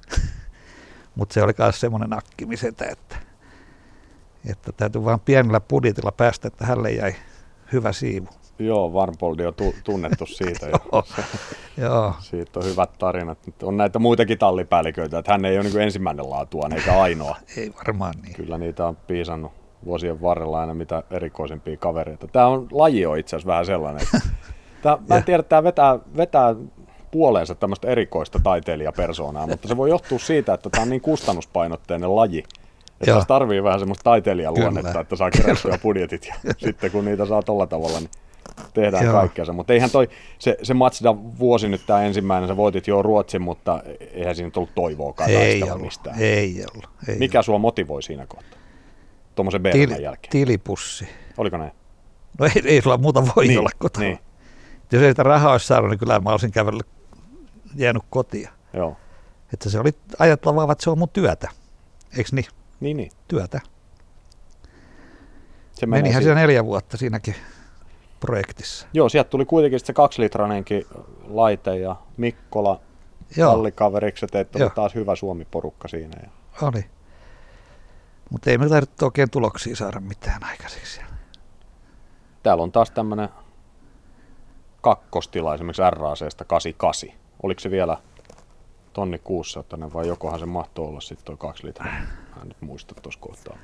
Mutta se oli myös semmoinen akkimisetä, että, että täytyy vain pienellä budjetilla päästä, että hälle jäi hyvä siivu. Joo, Varnpoldi on tu- tunnettu siitä. Joo. Joo. Siitä on hyvät tarinat. On näitä muitakin tallipäälliköitä, että hän ei ole niin ensimmäinen laatuaan eikä ainoa. ei varmaan niin. Kyllä niitä on piisannut vuosien varrella aina mitä erikoisempia kavereita. Tämä on, laji on itse asiassa vähän sellainen. Että tämä, mä en tiedä, että tämä vetää, vetää puoleensa tämmöistä erikoista taiteilijapersoonaa, mutta se voi johtua siitä, että tämä on niin kustannuspainotteinen laji. Että tässä tarvii vähän semmoista taiteilijaluonnetta, Kyllä. että saa kerättyä budjetit ja sitten kun niitä saa tolla tavalla, niin tehdään kaikkea. Mutta eihän toi, se, se Mazda vuosi nyt tämä ensimmäinen, sä voitit jo Ruotsin, mutta eihän siinä tullut toivoakaan ei ollut, mistään. Ei ollut. Ei Mikä ollut. sua motivoi siinä kohtaa? Tuommoisen Bernan Til, jälkeen. Tilipussi. Oliko näin? No ei, ei sulla muuta voi niin, olla kotona. Niin. Jos ei sitä rahaa olisi saanut, niin kyllä mä olisin kävellyt, jäänyt kotia. Joo. Että se oli ajateltavaa, että se on mun työtä. Eikö niin? Niin, niin. Työtä. Se Menihän se neljä vuotta siinäkin projektissa. Joo, sieltä tuli kuitenkin se kaksilitrainenkin laite ja Mikkola hallikaveriksi, että teitte taas hyvä Suomi-porukka siinä. Ja... Oli. Mutta ei me tarvitse oikein tuloksia saada mitään aikaiseksi. Täällä on taas tämmöinen kakkostila esimerkiksi RACstä 88. Oliko se vielä tonni 600 vai jokohan se mahtoi olla sitten tuo kaksi litraa? Mä en nyt muista tuossa kohtaa.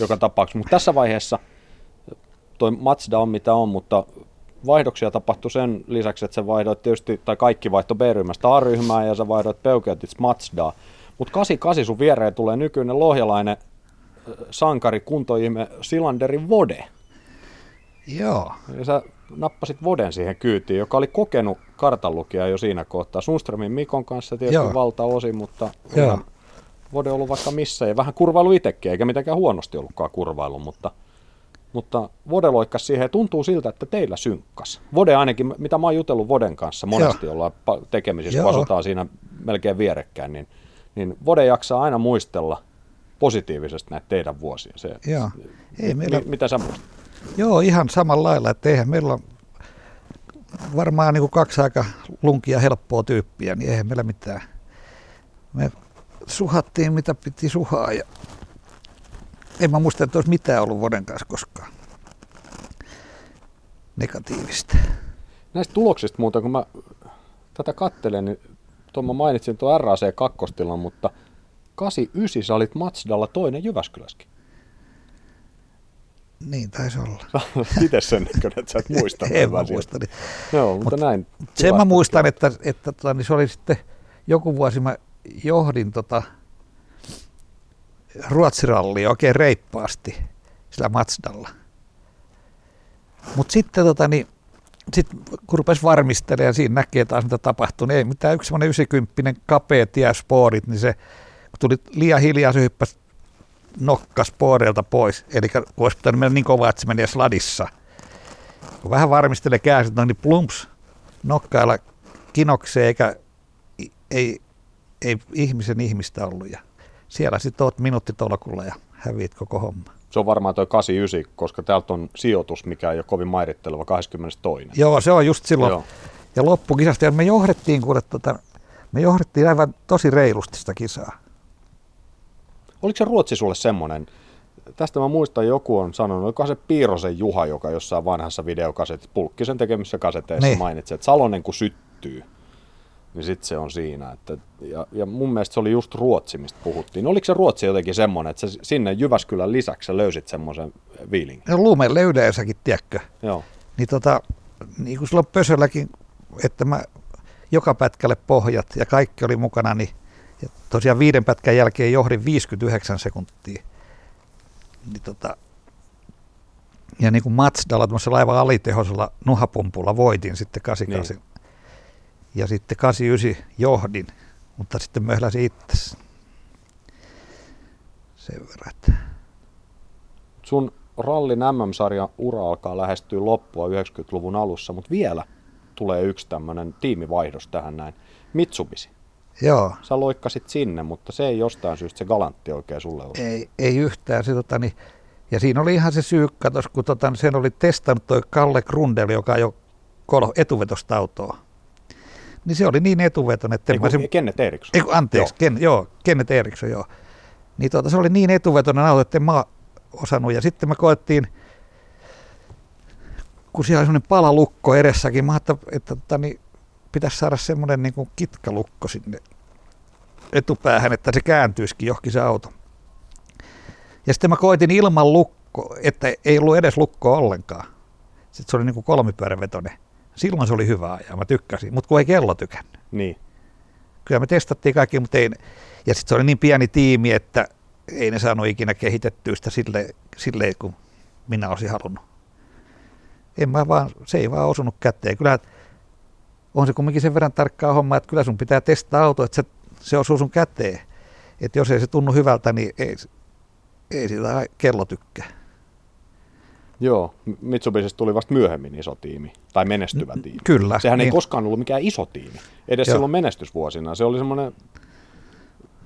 Joka tapauksessa, mutta tässä vaiheessa toi Mazda on mitä on, mutta vaihdoksia tapahtui sen lisäksi, että sä vaihdoit tietysti, tai kaikki vaihto B-ryhmästä A-ryhmään ja sä vaihdoit Peukeutit Mazdaa. Mutta 88 sun viereen tulee nykyinen lohjalainen sankari kuntoihme Silanderin Vode. Joo. Ja sä nappasit Voden siihen kyytiin, joka oli kokenut kartanlukija jo siinä kohtaa. Sunströmin Mikon kanssa tietysti Joo. valtaosin, mutta Joo. Vode on ollut vaikka missä ja vähän kurvailu itsekin, eikä mitenkään huonosti ollutkaan kurvailu, mutta, mutta Vode loikkas siihen ja tuntuu siltä, että teillä synkkas. Vode ainakin, mitä mä oon jutellut Voden kanssa, monesti Joo. ollaan tekemisissä, kun asutaan siinä melkein vierekkäin, niin, niin Vode jaksaa aina muistella positiivisesti näitä teidän vuosia. Se, Joo. Ei, meillä... Mitä sä muistat? Joo, ihan samalla lailla, että eihän meillä on varmaan niin kuin kaksi aika lunkia helppoa tyyppiä, niin eihän meillä mitään. Me suhattiin mitä piti suhaa ja en mä muista, että olisi mitään ollut vuoden kanssa koskaan negatiivista. Näistä tuloksista muuta, kun mä tätä kattelen, niin tuon mä mainitsin tuon RAC kakkostilan, mutta 89 sä olit Matsdalla toinen Jyväskyläskin. Niin taisi olla. Itse sen näköinen, että sä et muista. en mä muista. Niin. Joo, mutta Mut näin. Sen mä muistan, että, että tota, niin se oli sitten joku vuosi mä johdin tota Ruotsirallia oikein reippaasti sillä Matsdalla. Mutta sitten tota, niin, sit, kun rupesi varmistelemaan siinä näkee taas mitä tapahtuu, niin ei mitään yksi semmoinen 90 kapea tie sporit, niin se kun tuli liian hiljaa, se hyppäsi nokkas pooreilta pois. Eli olisi pitänyt mennä niin kovaa, että se menee sladissa. Kun vähän varmistelee käänsit, niin plumps nokkailla kinokseen eikä ei, ei ihmisen ihmistä ollut. Ja siellä sitten oot minuuttitolkulla ja häviit koko homma. Se on varmaan toi 89, koska täältä on sijoitus, mikä ei ole kovin mairitteleva 22. Joo, se on just silloin. Joo. Ja loppukisasta, ja me johdettiin, kuule, tota, me johdettiin aivan tosi reilusti sitä kisaa. Oliko se Ruotsi sulle semmoinen, tästä mä muistan, joku on sanonut, oliko se Piirosen Juha, joka jossain vanhassa videokasetissa, Pulkkisen tekemissä kaseteissa niin. mainitsi, että Salonen kun syttyy, niin sitten se on siinä. Että, ja, ja mun mielestä se oli just Ruotsi, mistä puhuttiin. Oliko se Ruotsi jotenkin semmoinen, että sä sinne Jyväskylän lisäksi löysit semmoisen viilingin? No lumelle yleensäkin, tiedätkö? Joo. Niin, tota, niin kuin silloin Pösölläkin, että mä joka pätkälle pohjat ja kaikki oli mukana, niin ja tosiaan viiden pätkän jälkeen johdin 59 sekuntia. Niin tota, ja niin kuin Matsdalla, tuossa laivan alitehoisella nuhapumpulla voitin sitten 88. Niin. Ja sitten 89 johdin, mutta sitten möhläsin itse. Sen verran, että... sun rallin MM-sarjan ura alkaa lähestyä loppua 90-luvun alussa, mutta vielä tulee yksi tämmöinen tiimivaihdos tähän näin. Mitsubishi. Joo. Sä loikkasit sinne, mutta se ei jostain syystä se galantti oikein sulle ollut. Ei, ei yhtään. Se, tota, niin, ja siinä oli ihan se syy, katos, kun tota, sen oli testannut toi Kalle Grundel, joka jo kolo etuvetosta autoa. Niin se oli niin etuvetoinen, että... Eiku, se, Kenneth Eriksson. Eiku, anteeksi, joo. Ken, joo, Kenneth Eriksson, joo. Niin tota, se oli niin etuvetoinen auto, että en mä osannut. Ja sitten me koettiin, kun siellä oli semmoinen palalukko edessäkin, mä että, että, että niin, pitäisi saada semmoinen niin kuin kitkalukko sinne etupäähän, että se kääntyisikin johonkin se auto. Ja sitten mä koitin ilman lukko, että ei ollut edes lukkoa ollenkaan. Sitten se oli niin kuin kolmipyörävetonen. Silloin se oli hyvä ajaa, mä tykkäsin, mutta kun ei kello tykännyt. Niin. Kyllä me testattiin kaikki, mutta ei, ja sitten se oli niin pieni tiimi, että ei ne saanut ikinä kehitettyä sitä silleen, sille, kun minä olisin halunnut. En mä vaan, se ei vaan osunut käteen. Kyllä on se kumminkin sen verran tarkkaa homma, että kyllä sun pitää testaa auto, että se, se osuu sun käteen. Että jos ei se tunnu hyvältä, niin ei, ei sitä kello tykkää. Joo, Mitsubisista tuli vasta myöhemmin iso tiimi, tai menestyvä tiimi. Kyllä. Sehän niin. ei koskaan ollut mikään iso tiimi, edes Joo. silloin menestysvuosina. Se oli semmoinen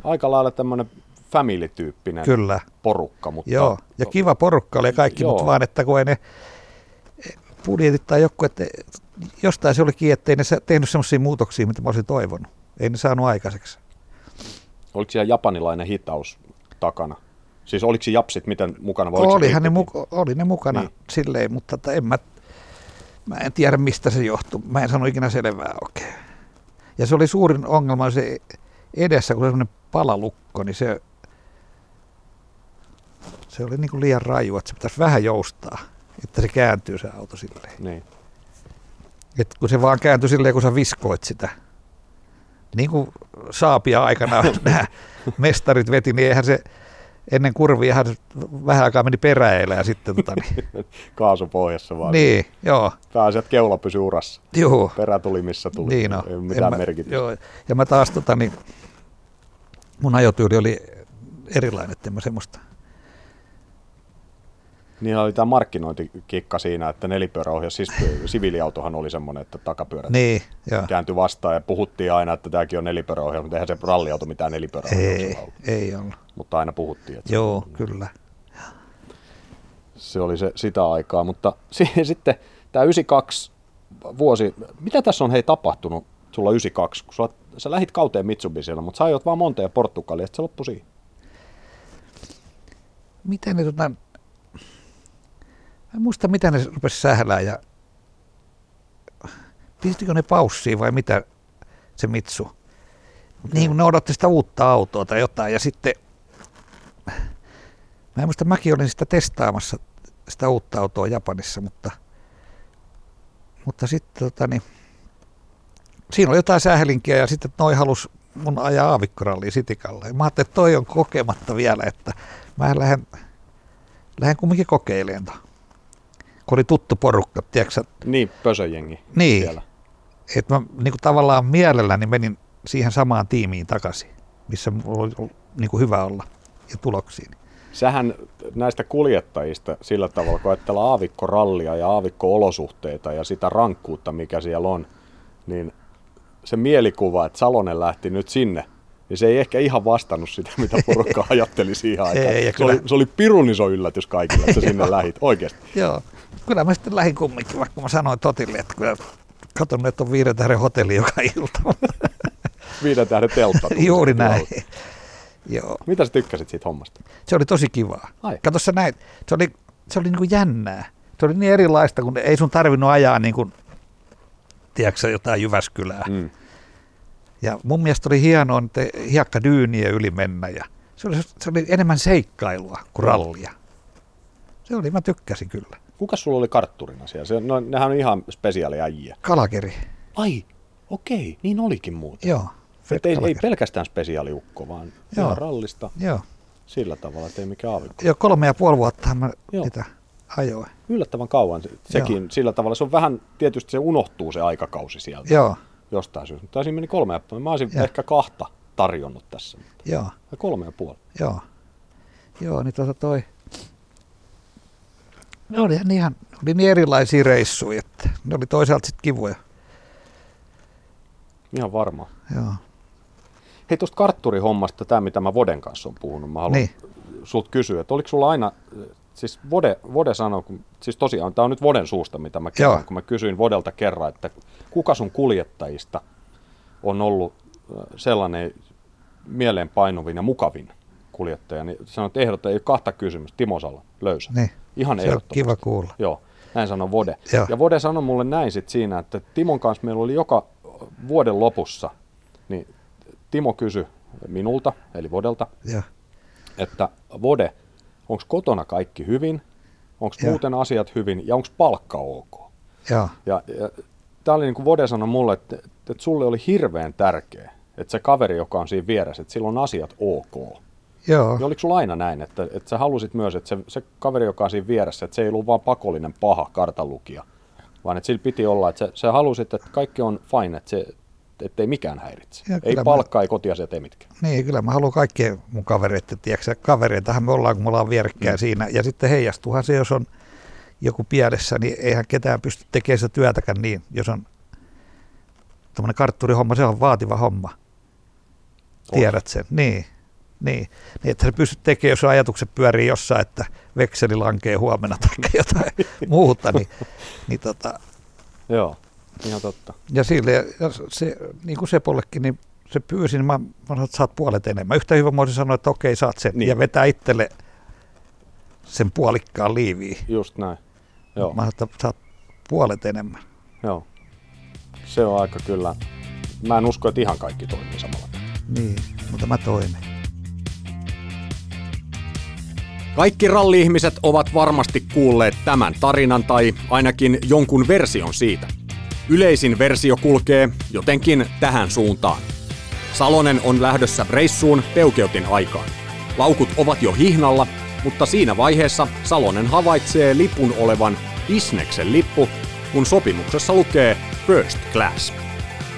aika lailla tämmöinen family-tyyppinen Kyllä. porukka. Mutta, Joo, ja kiva porukka oli kaikki, Joo. mutta vaan, että kun ei ne budjetit tai joku, että jostain se olikin, että ei ne tehnyt semmoisia muutoksia, mitä mä olisin toivonut. Ei ne saanut aikaiseksi. Oliko siellä japanilainen hitaus takana? Siis oliko japsit miten mukana? Vai Olihan ne, muka, oli ne mukana niin. silleen, mutta että en mä, mä en tiedä mistä se johtuu. Mä en sano ikinä selvää oikein. Ja se oli suurin ongelma se edessä, kun se semmoinen palalukko, niin se, se oli niin kuin liian raju, että se pitäisi vähän joustaa, että se kääntyy se auto silleen. Niin. Et kun se vaan kääntyi silleen, kun sä viskoit sitä. Niin kuin saapia aikana nämä mestarit veti, niin eihän se ennen kurvia hän vähän aikaa meni peräillä ja sitten tota, niin. kaasupohjassa vaan. Niin, joo. Pääsi, että keula pysyi urassa. Joo. Perä tuli missä tuli. Niin no. Ei mitään merkitystä. Joo. Ja mä taas tota, niin, mun ajotyyli oli erilainen, että en mä semmoista niin oli tämä markkinointikikka siinä, että nelipyöräohjaus, siis siviiliautohan oli semmoinen, että takapyörät niin, kääntyi vastaan ja puhuttiin aina, että tämäkin on nelipyöräohjaus, mutta eihän se ralliauto mitään nelipyöräohjaus ei, ollut. Ei ollut. Mutta aina puhuttiin. Että Joo, se, kyllä. Se oli se, sitä aikaa, mutta sitten tämä 92 vuosi, mitä tässä on hei tapahtunut sulla 92, kun sulla, sä lähit kauteen Mitsubisilla, mutta sä ajot vaan monta ja Portugalia, että se loppui siihen. Miten ne tota, Mä en muista, mitä ne rupesi sählää ja pistikö ne paussiin vai mitä se Mitsu. Niin kun ne odotti sitä uutta autoa tai jotain ja sitten Mä en muista, mäkin olin sitä testaamassa, sitä uutta autoa Japanissa, mutta, mutta sitten tota, niin, siinä oli jotain sählinkiä ja sitten noi halus mun ajaa aavikkoralliin Sitikalle. Mä ajattelin, että toi on kokematta vielä, että mä lähden, lähden kumminkin kokeilemaan kun oli tuttu porukka, tiedätkö Niin, pösöjengi niin, siellä. Että mä niin kuin tavallaan mielelläni menin siihen samaan tiimiin takaisin, missä oli niin kuin hyvä olla ja tuloksiin. Sähän näistä kuljettajista sillä tavalla, kun ajattellaan aavikkorallia ja aavikko-olosuhteita ja sitä rankkuutta, mikä siellä on, niin se mielikuva, että Salonen lähti nyt sinne niin se ei ehkä ihan vastannut sitä, mitä porukka ajatteli siihen aikaan. Ei, se, oli, se oli pirun iso yllätys kaikille, että sinne lähit oikeasti. Joo, kyllä mä sitten lähdin kumminkin, vaikka mä sanoin Totille, että kyllä katon, että on viiden tähden hotelli joka ilta. viiden tähden teltta. Juuri näin. Joo. Mitä sä tykkäsit siitä hommasta? Se oli tosi kivaa. Ai. Kato sä näin, se oli, se oli niin kuin jännää. Se oli niin erilaista, kun ei sun tarvinnut ajaa niin kuin, tiedätkö, jotain Jyväskylää. Mm ja mun mielestä oli hienoa, että hiekka dyyniä yli mennä ja se oli, se oli enemmän seikkailua kuin rallia. Se oli, mä tykkäsin kyllä. Kuka sulla oli kartturina siellä? Se, no, nehän on ihan spesiaaliäjiä. Kalakeri. Ai, okei, niin olikin muuten. Joo. Et ei, ei, pelkästään spesiaaliukko, vaan Joo. rallista. Joo. Sillä tavalla, että ei mikään aavikko. Joo, kolme ja puoli vuotta mä Joo. niitä ajoin. Yllättävän kauan sekin. Joo. Sillä tavalla se on vähän, tietysti se unohtuu se aikakausi sieltä. Joo jostain syystä. Mutta siinä meni kolme ja puoli. Mä olisin ja. ehkä kahta tarjonnut tässä. Mutta Joo. Ja kolme ja puoli. Joo. Joo, niin tuota toi, Ne oli ihan oli niin erilaisia reissuja, että ne oli toisaalta sitten kivoja. Ihan varma. Joo. Hei tuosta kartturihommasta, tämä mitä mä Voden kanssa on puhunut, mä haluan niin. sulta kysyä, että oliko sulla aina, siis Vode, Vode sanoi, siis tosiaan tämä on nyt Voden suusta, mitä mä kerron, kun mä kysyin Vodelta kerran, että kuka sun kuljettajista on ollut sellainen mieleenpainuvin ja mukavin kuljettaja, niin sanoit, että ehdottaa, ei ole kahta kysymystä, Timo Sala, löysä. Niin. Ihan se on kiva kuulla. Joo, näin sanoi Vode. Joo. Ja Vode sanoi mulle näin sit siinä, että Timon kanssa meillä oli joka vuoden lopussa, niin Timo kysyi minulta, eli Vodelta, Joo. että Vode, onko kotona kaikki hyvin, onko muuten asiat hyvin ja onko palkka ok? Joo. Ja, ja tämä oli niin kuin Vode sanoi mulle, että, että sulle oli hirveän tärkeä, että se kaveri, joka on siinä vieressä, että sillä on asiat ok. Joo. Niin oliko sulla aina näin, että, että sä halusit myös, että se, se kaveri, joka on siinä vieressä, että se ei ollut vaan pakollinen paha kartanlukija, vaan että sillä piti olla, että sä, sä halusit, että kaikki on fine, että se, ettei mikään häiritse. Ja ei palkkaa, mä, ei kotiasiat, ei mitkään. Niin, kyllä mä haluan kaikkien mun kavereiden, tiedätkö, kavereitahan me ollaan, kun me ollaan vierekkäin mm. siinä. Ja sitten heijastuhan se, jos on joku pielessä, niin eihän ketään pysty tekemään sitä työtäkään niin, jos on tämmöinen kartturihomma, se on vaativa homma. Tiedät sen, niin. Niin, niin että sä pystyt tekemään, jos ajatukset pyörii jossain, että vekseli lankee huomenna tai jotain muuta, niin, niin tota, Joo, ihan totta. Ja sille, ja se, niin kuin Sepollekin, niin se pyysi, niin mä, mä sanoin, että saat puolet enemmän. Yhtä hyvä mä sanoa, että okei, saat sen, niin. ja vetää itselle sen puolikkaan liiviin. Just näin. Joo. Mä sanoin, että saat puolet enemmän. Joo. Se on aika kyllä. Mä en usko, että ihan kaikki toimii samalla Niin, mutta mä toimin. Kaikki ralli-ihmiset ovat varmasti kuulleet tämän tarinan tai ainakin jonkun version siitä. Yleisin versio kulkee jotenkin tähän suuntaan. Salonen on lähdössä reissuun peukeutin aikaan. Laukut ovat jo hihnalla, mutta siinä vaiheessa Salonen havaitsee lipun olevan Isneksen lippu, kun sopimuksessa lukee First Class.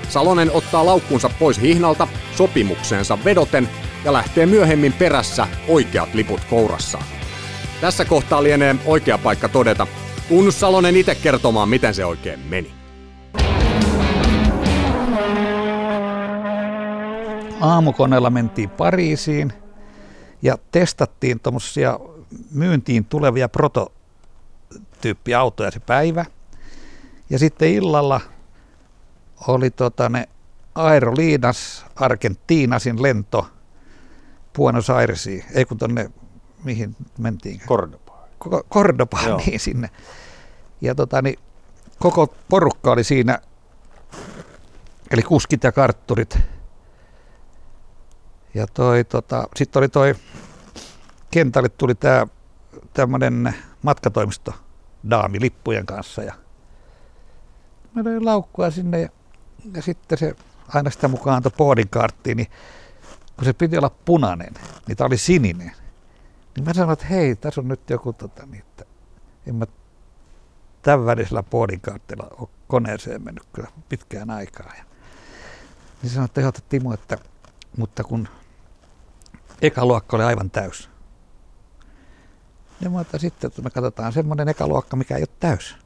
Salonen ottaa laukkunsa pois hihnalta sopimukseensa vedoten ja lähtee myöhemmin perässä oikeat liput kourassaan. Tässä kohtaa lienee oikea paikka todeta, kun Salonen itse kertomaan, miten se oikein meni. Aamukoneella mentiin Pariisiin ja testattiin tuommoisia myyntiin tulevia prototyyppiautoja se päivä. Ja sitten illalla oli tota ne Aeroliinas Argentiinasin lento Buenos Airesiin, ei kun tonne, mihin mentiin? Cordoba. Cordoba, niin sinne. Ja tota, niin, koko porukka oli siinä, eli kuskit ja kartturit. Ja toi, tota, sitten oli toi, kentälle tuli tämä tämmöinen matkatoimisto daami lippujen kanssa ja mä löin laukkua sinne ja, ja sitten se aina sitä mukaan antoi boardingkarttiin, niin kun se piti olla punainen, niin tämä oli sininen. Niin mä sanoin, että hei, tässä on nyt joku, tota, niin, että en mä tämän välisellä boardingkartilla ole koneeseen mennyt kyllä pitkään aikaa. Ja, niin sanoin, että johta Timo, että mutta kun eka luokka oli aivan täys. Ja mä että sitten, että me katsotaan semmoinen eka luokka, mikä ei ole täys.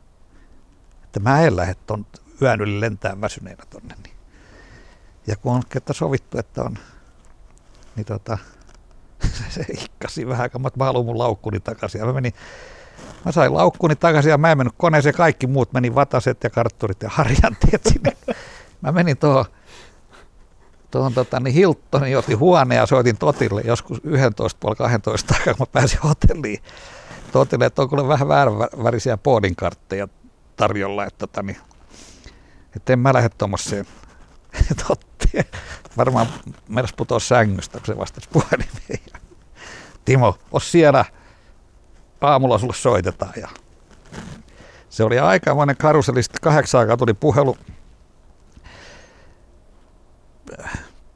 Että mä en lähde ton yön yli lentää väsyneenä tonne. Niin. Ja kun on että sovittu, että on niin tota, se ikkasi vähän, kun mä haluan mun laukkuni takaisin. Ja mä, menin, mä sain laukkuni takaisin ja mä en mennyt koneeseen, kaikki muut meni vataset ja kartturit ja harjanteet sinne. Mä menin tuohon tuohon tota, niin Hiltonin, otin huone ja soitin Totille joskus 11 puoli 12 aikaa, kun mä pääsin hotelliin. Totille, että on kyllä vähän vääränvärisiä boardingkartteja tarjolla, että, tota, niin, että en mä lähde tuommoiseen Totti. Varmaan meidän putoaa sängystä, kun se vastasi puhelimeen. Timo, os siellä. Aamulla sulle soitetaan. Ja se oli aikamoinen karuseli. Sitten kahdeksan aikaa tuli puhelu.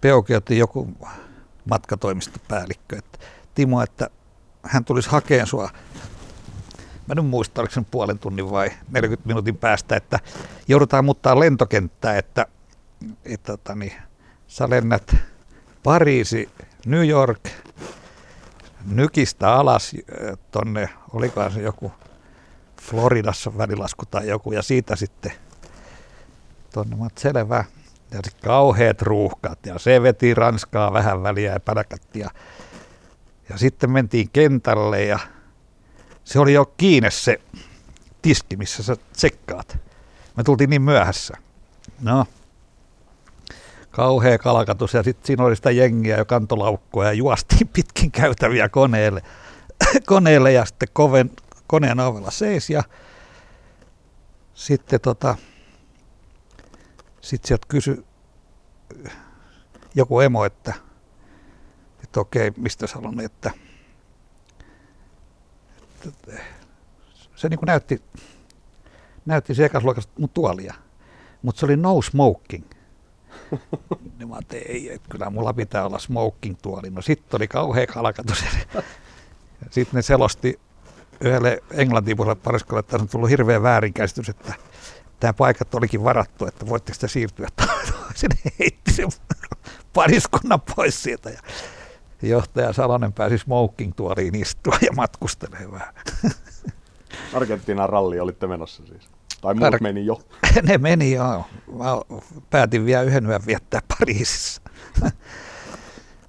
Peukeutti joku matkatoimistopäällikkö, että Timo, että hän tulisi hakemaan sua mä en muista, oliko se puolen tunnin vai 40 minuutin päästä, että joudutaan muuttaa lentokenttää, että että tota, niin, sä lennät Pariisi, New York, Nykistä alas tonne, olikohan se joku Floridassa välilasku tai joku, ja siitä sitten tuonne, mä selvä. Ja sitten kauheat ruuhkat, ja se veti Ranskaa vähän väliä ja pälkätti, ja, ja sitten mentiin kentälle, ja se oli jo kiinni se tiski, missä sä tsekkaat. Me tultiin niin myöhässä. No, kauhea kalkatus ja sitten siinä oli sitä jengiä jo kantolaukkoa ja juostiin pitkin käytäviä koneelle, koneelle ja sitten koven, koneen ovella seis ja sitten tota, sit sieltä kysyi joku emo, että, että okei, mistä sä halunnut, että, että se niin kuin näytti, näytti se ekasluokasta mun tuolia, mutta se oli no smoking. niin mä ajattelin, ei, että kyllä mulla pitää olla smoking tuoli. No sitten oli kauhea kalkatus. Sitten ne selosti yhdelle englantipuolelle pariskolle, että on tullut hirveä väärinkäsitys, että tämä paikat olikin varattu, että voitteko sitä siirtyä sinne heitti sen pariskunnan pois sieltä. Ja johtaja Salonen pääsi smoking tuoliin istua ja matkustelee vähän. Argentiinan ralli olitte menossa siis? Tai muut Ar- meni jo? ne meni jo. Mä päätin vielä yhden yön viettää Pariisissa.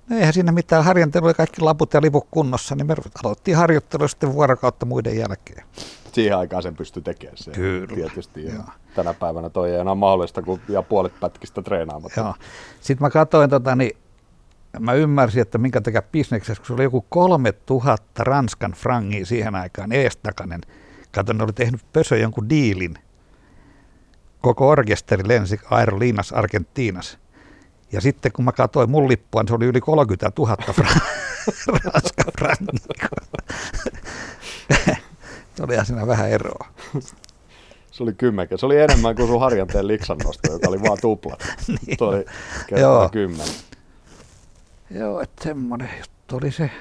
no eihän siinä mitään harjoittelu oli kaikki laput ja liput kunnossa, niin me aloittiin harjoittelu sitten vuorokautta muiden jälkeen. Siihen aikaan sen pystyi tekemään se. Kyllä. Tietysti. Joo. Tänä päivänä toi ei enää mahdollista, kun ja puolet pätkistä treenaamatta. Joo. Sitten mä katsoin, tota, niin mä ymmärsin, että minkä takia bisneksessä, kun se oli joku 3000 Ranskan frangia siihen aikaan eestakainen. Kato, ne oli tehnyt Pösö jonkun diilin. Koko orkesteri lensi Aerolinas Argentiinas. Ja sitten kun mä katsoin mun lippua, niin se oli yli 30 000 fra- Ranskan frangia. se oli siinä vähän eroa. Se oli kymmenkä. Se oli enemmän kuin sun harjanteen liksannosto, joka oli vaan tupla. niin. Tuo oli Joo. kymmenen. Joo, että semmoinen juttu oli se.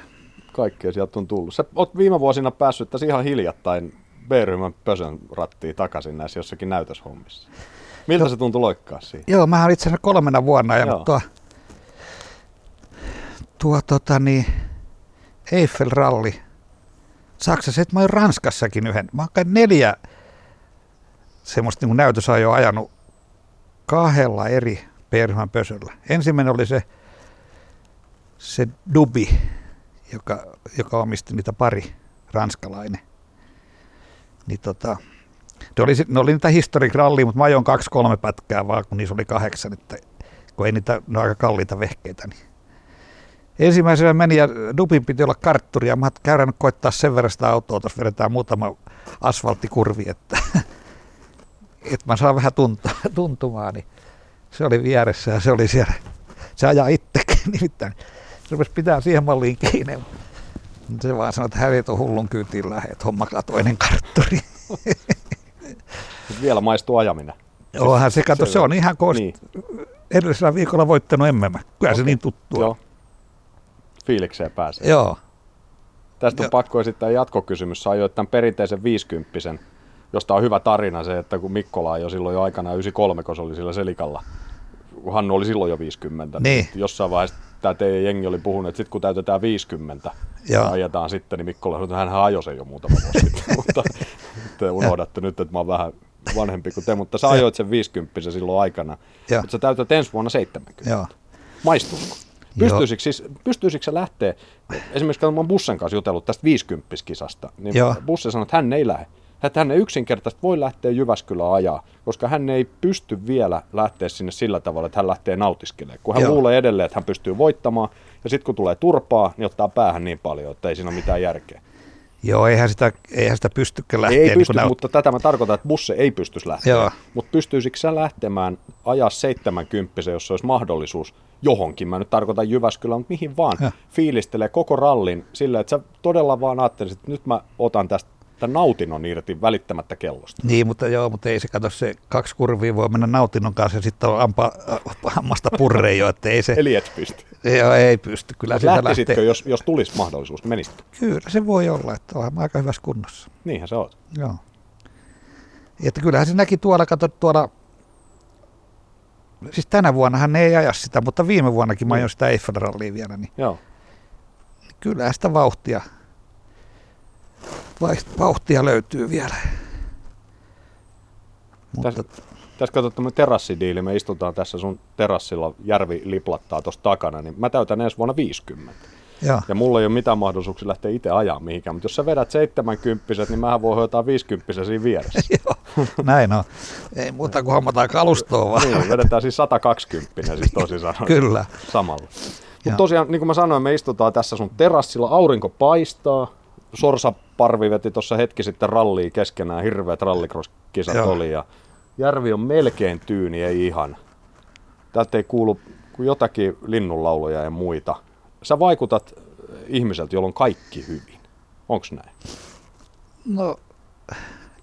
Kaikkea sieltä on tullut. Sä oot viime vuosina päässyt tässä ihan hiljattain B-ryhmän pösön rattiin takaisin näissä jossakin näytöshommissa. Miltä no, se tuntui loikkaa siinä? Joo, mä olin itse asiassa kolmena vuonna ja tuo, tuo tota niin, Eiffel-ralli Saksassa, että mä olin Ranskassakin yhden. Mä oon neljä semmoista niin näytösajoa ajanut kahdella eri perhmän pösöllä. Ensimmäinen oli se, se Dubi, joka, joka omisti niitä pari, ranskalainen. Niin tota, ne oli, ne oli niitä historic rallia, mutta mä ajoin kaksi-kolme pätkää vaan, kun niissä oli kahdeksan, että kun ei niitä, ne aika kalliita vehkeitä. Niin. Ensimmäisenä meni ja Dubin piti olla kartturi ja mä nyt koittaa sen verran sitä autoa, tuossa vedetään muutama asfalttikurvi, että, että mä saan vähän tuntua, tuntumaan. Niin se oli vieressä ja se oli siellä, se ajaa itsekin nimittäin. Se rupesi pitää siihen malliin kiinni. Se vaan sanoi, että hänet on hullun kyytiin lähet, hommakaa toinen kartturi. vielä maistuu ajaminen. Onhan se, kato, se on ihan koost... Niin. Edellisellä viikolla voittanut emmemä. Kyllä okay. se niin tuttu Joo. Fiilikseen pääsee. Joo. Tästä on Joo. pakko esittää jatkokysymys. Sä ajoit tämän perinteisen 50 josta on hyvä tarina se, että kun Mikkola jo silloin jo aikana 93, kun se oli sillä selikalla, kun Hannu oli silloin jo 50, niin, niin jossain vaiheessa tämä teidän jengi oli puhunut, että sitten kun täytetään 50 ja ajetaan sitten, niin Mikkola sanoi, että hän ajoi sen jo muutama vuosi sitten, mutta te unohdatte nyt, että mä oon vähän vanhempi kuin te, mutta sä ajoit sen 50 silloin aikana, ja. mutta sä täytät ensi vuonna 70. Joo. Maistuuko? Pystyisikö, siis, pystyisikö se lähteä, esimerkiksi kun mä oon Bussen kanssa jutellut tästä 50-kisasta, niin Joo. Busse sanoi, että hän ei lähde että hän ei yksinkertaisesti voi lähteä Jyväskylään ajaa, koska hän ei pysty vielä lähteä sinne sillä tavalla, että hän lähtee nautiskelemaan. Kun hän Joo. luulee edelleen, että hän pystyy voittamaan, ja sitten kun tulee turpaa, niin ottaa päähän niin paljon, että ei siinä ole mitään järkeä. Joo, eihän sitä, eihän sitä pystykään lähteä. Ei niin pysty, mutta tätä mä tarkoitan, että busse ei pystyisi lähteä. Mutta pystyisikö sä lähtemään ajaa 70, jos olisi mahdollisuus johonkin, mä nyt tarkoitan Jyväskylä, mutta mihin vaan, ja. fiilistelee koko rallin sillä, että sä todella vaan ajattelisit, että nyt mä otan tästä tämän nautinnon irti välittämättä kellosta. Niin, mutta joo, mutta ei se kato se kaksi kurvia voi mennä nautinnon kanssa ja sitten on ampa, hammasta purreen jo, että ei se... Eli et pysty. Joo, ei pysty. Kyllä sitä lähtisitkö, jos, jos tulisi mahdollisuus, menisit? Kyllä se voi olla, että on aika hyvässä kunnossa. Niinhän se on. Joo. Että kyllähän se näki tuolla, kato tuolla, siis tänä vuonna hän ei aja sitä, mutta viime vuonnakin mä ajoin sitä Eiffel-rallia vielä, niin Joo. kyllähän sitä vauhtia, vauhtia löytyy vielä. Mutta... Tässä, tässä katsot tämmöinen terassidiili, me istutaan tässä sun terassilla, järvi liplattaa tuossa takana, niin mä täytän ensi vuonna 50. Ja. ja mulla ei ole mitään mahdollisuuksia lähteä itse ajaa mihinkään, mutta jos sä vedät 70 niin mähän voi hoitaa 50 siinä vieressä. Joo, näin on. Ei muuta kuin hommataan kalustoa vaan. niin, vedetään siis 120 siis tosi sanoen. Kyllä. Samalla. Mutta tosiaan, niin kuin mä sanoin, me istutaan tässä sun terassilla, aurinko paistaa, Sorsa Parvi veti tuossa hetki sitten rallia keskenään, hirveät rallikroskisat oli ja järvi on melkein tyyni, ei ihan. Täältä ei kuulu kuin jotakin linnunlauluja ja muita. Sä vaikutat ihmiseltä, jolla on kaikki hyvin. Onko näin? No,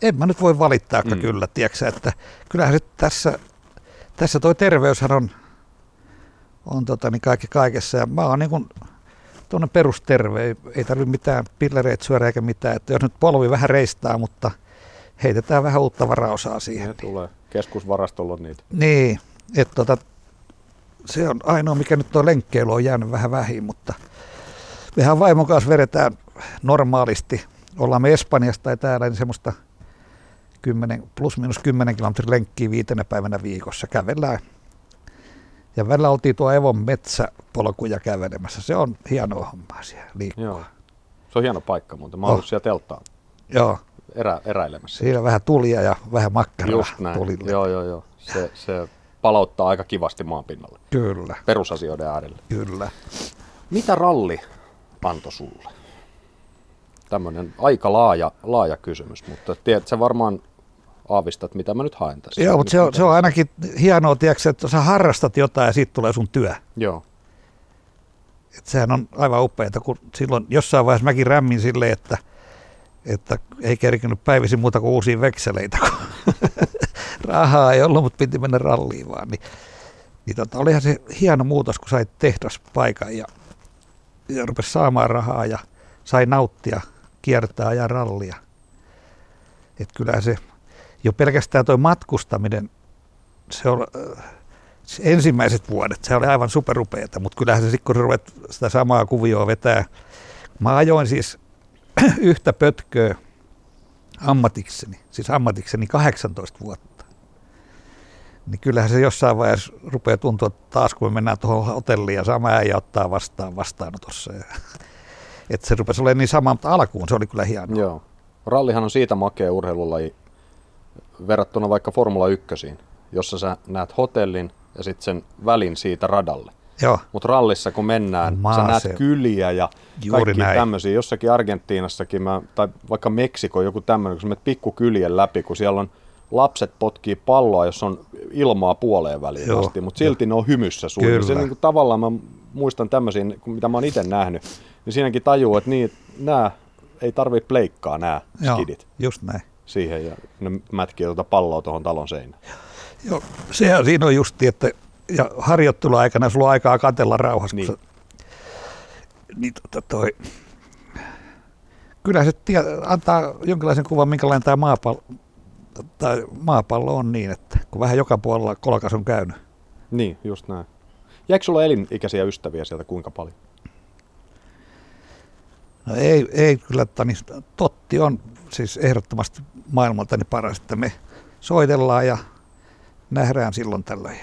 en mä nyt voi valittaa mm. kyllä, tiedätkö, että kyllähän se tässä, tässä toi terveyshän on, on tota, niin kaikki kaikessa. Ja mä oon niin kuin tuonne perusterve, ei, ei tarvitse mitään pillereitä syödä eikä mitään. Että jos nyt polvi vähän reistää, mutta heitetään vähän uutta varaosaa siihen. Ne niin. tulee. Keskusvarastolla on niitä. Niin, että tota, se on ainoa, mikä nyt tuo lenkkeily on jäänyt vähän vähin, mutta mehän vaimon kanssa vedetään normaalisti. Ollaan me Espanjasta tai täällä, niin semmoista 10, plus minus 10 kilometrin lenkkiä viitenä päivänä viikossa. Kävellään ja välillä oltiin tuo Evon metsäpolkuja kävelemässä. Se on hienoa hommaa siellä liikkua. Joo. Se on hieno paikka muuten. Mä oon oh. siellä telttaan. Joo. Erä, eräilemässä. Siinä vähän tulia ja vähän makkaraa Just näin. Tulille. Joo, joo, joo. Se, se palauttaa aika kivasti maan pinnalle. Kyllä. Perusasioiden äärelle. Kyllä. Mitä ralli antoi sulle? Tämmöinen aika laaja, laaja kysymys, mutta tiedät, se varmaan aavistat, mitä mä nyt haen tässä. Joo, mutta se on, se on ainakin hienoa, tiedätkö, että sä harrastat jotain ja siitä tulee sun työ. Joo. Et sehän on aivan upeaa, kun silloin jossain vaiheessa mäkin rämmin silleen, että, että ei kerkinyt päivisin muuta kuin uusia vekseleitä, kun rahaa ei ollut, mutta piti mennä ralliin vaan. Niin, niin tota, olihan se hieno muutos, kun sait tehdaspaikan ja, ja rupesi saamaan rahaa ja sai nauttia, kiertää ja rallia. Että kyllähän se jo pelkästään tuo matkustaminen, se on se ensimmäiset vuodet, se oli aivan superupeeta, mutta kyllähän se sitten, kun ruvet sitä samaa kuvioa vetää, mä ajoin siis yhtä pötköä ammatikseni, siis ammatikseni 18 vuotta. Niin kyllähän se jossain vaiheessa rupeaa tuntua taas, kun me mennään tuohon hotelliin ja sama äijä ottaa vastaan vastaanotossa. Että se rupesi olemaan niin sama, mutta alkuun se oli kyllä hienoa. Joo. Rallihan on siitä makea urheilulaji, verrattuna vaikka Formula 1, jossa sä näet hotellin ja sitten sen välin siitä radalle. Mutta rallissa kun mennään, Maase. sä näet kyliä ja Juuri kaikki tämmöisiä. Jossakin Argentiinassakin, mä, tai vaikka Meksiko, joku tämmöinen, kun sä menet pikkukylien läpi, kun siellä on lapset potkii palloa, jos on ilmaa puoleen väliin Joo. asti, mutta silti ne on hymyssä suuri. Se niin kuin, tavallaan mä muistan tämmöisiä, mitä mä oon itse nähnyt, niin siinäkin tajuu, että niin, nämä ei tarvitse pleikkaa nämä skidit. just näin siihen ja ne mätkii tuota palloa tuohon talon seinään. Joo, sehän siinä on justi, että ja harjoitteluaikana sulla on aikaa katella rauhassa. Niin. Sä, niin tota toi, kyllä se tie, antaa jonkinlaisen kuvan, minkälainen tämä maapallo, tai maapallo on niin, että kun vähän joka puolella kolkas on käynyt. Niin, just näin. Jääkö sulla elinikäisiä ystäviä sieltä kuinka paljon? No ei, ei kyllä, tani, Totti on siis ehdottomasti maailmalta niin paras, että me soitellaan ja nähdään silloin tällöin.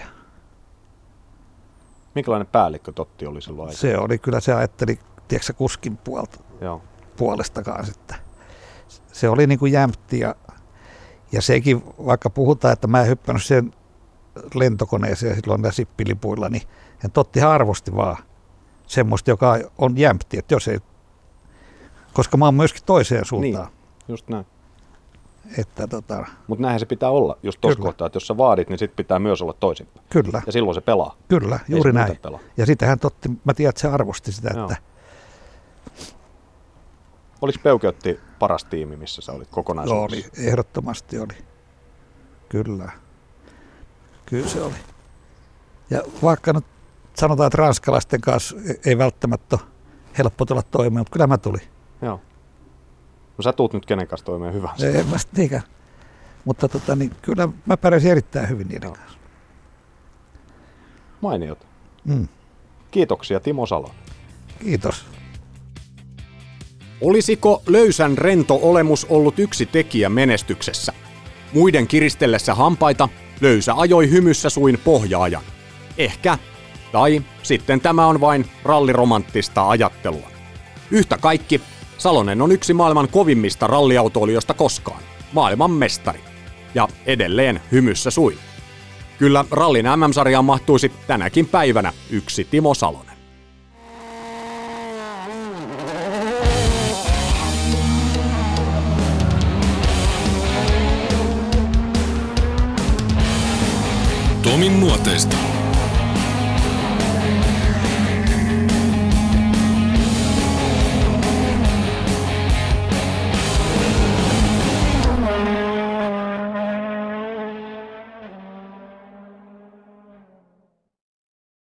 Minkälainen päällikkö Totti oli silloin aikaa? Se oli kyllä, se ajatteli, tiedätkö kuskin puolta, Joo. puolestakaan sitten. Se oli niin kuin jämpti ja, ja sekin, vaikka puhutaan, että mä en hyppännyt sen lentokoneeseen silloin näillä sippilipuilla, niin hän Totti arvosti vaan semmoista, joka on jämpti, että jos ei, koska mä oon myöskin toiseen suuntaan. Niin, just näin. Että tota... Mutta näinhän se pitää olla just tuossa kohtaa, että jos sä vaadit, niin sit pitää myös olla toisinpäin. Kyllä. Ja silloin se pelaa. Kyllä, juuri näin. Pelaa. Ja sitähän totti, mä tiedän, että se arvosti sitä, Joo. että... Oliko Peukeutti paras tiimi, missä sä olit kokonaisuudessa? Oli, ehdottomasti oli. Kyllä. Kyllä se oli. Ja vaikka nyt sanotaan, että ranskalaisten kanssa ei välttämättä ole helppo tulla toimeen, mutta kyllä mä tulin. Joo. No sä tuut nyt kenen kanssa toimeen hyvänsä. Ei, mä niinkään. Mutta tota, niin, kyllä mä pärjäsin erittäin hyvin niiden no. kanssa. Mainiot. Mm. Kiitoksia Timo Salo. Kiitos. Olisiko löysän rento olemus ollut yksi tekijä menestyksessä? Muiden kiristellessä hampaita löysä ajoi hymyssä suin pohjaajan. Ehkä. Tai sitten tämä on vain ralliromanttista ajattelua. Yhtä kaikki, Salonen on yksi maailman kovimmista ralliautoilijoista koskaan. Maailman mestari. Ja edelleen hymyssä suin. Kyllä rallin MM-sarjaan mahtuisi tänäkin päivänä yksi Timo Salonen. Tomin nuoteista.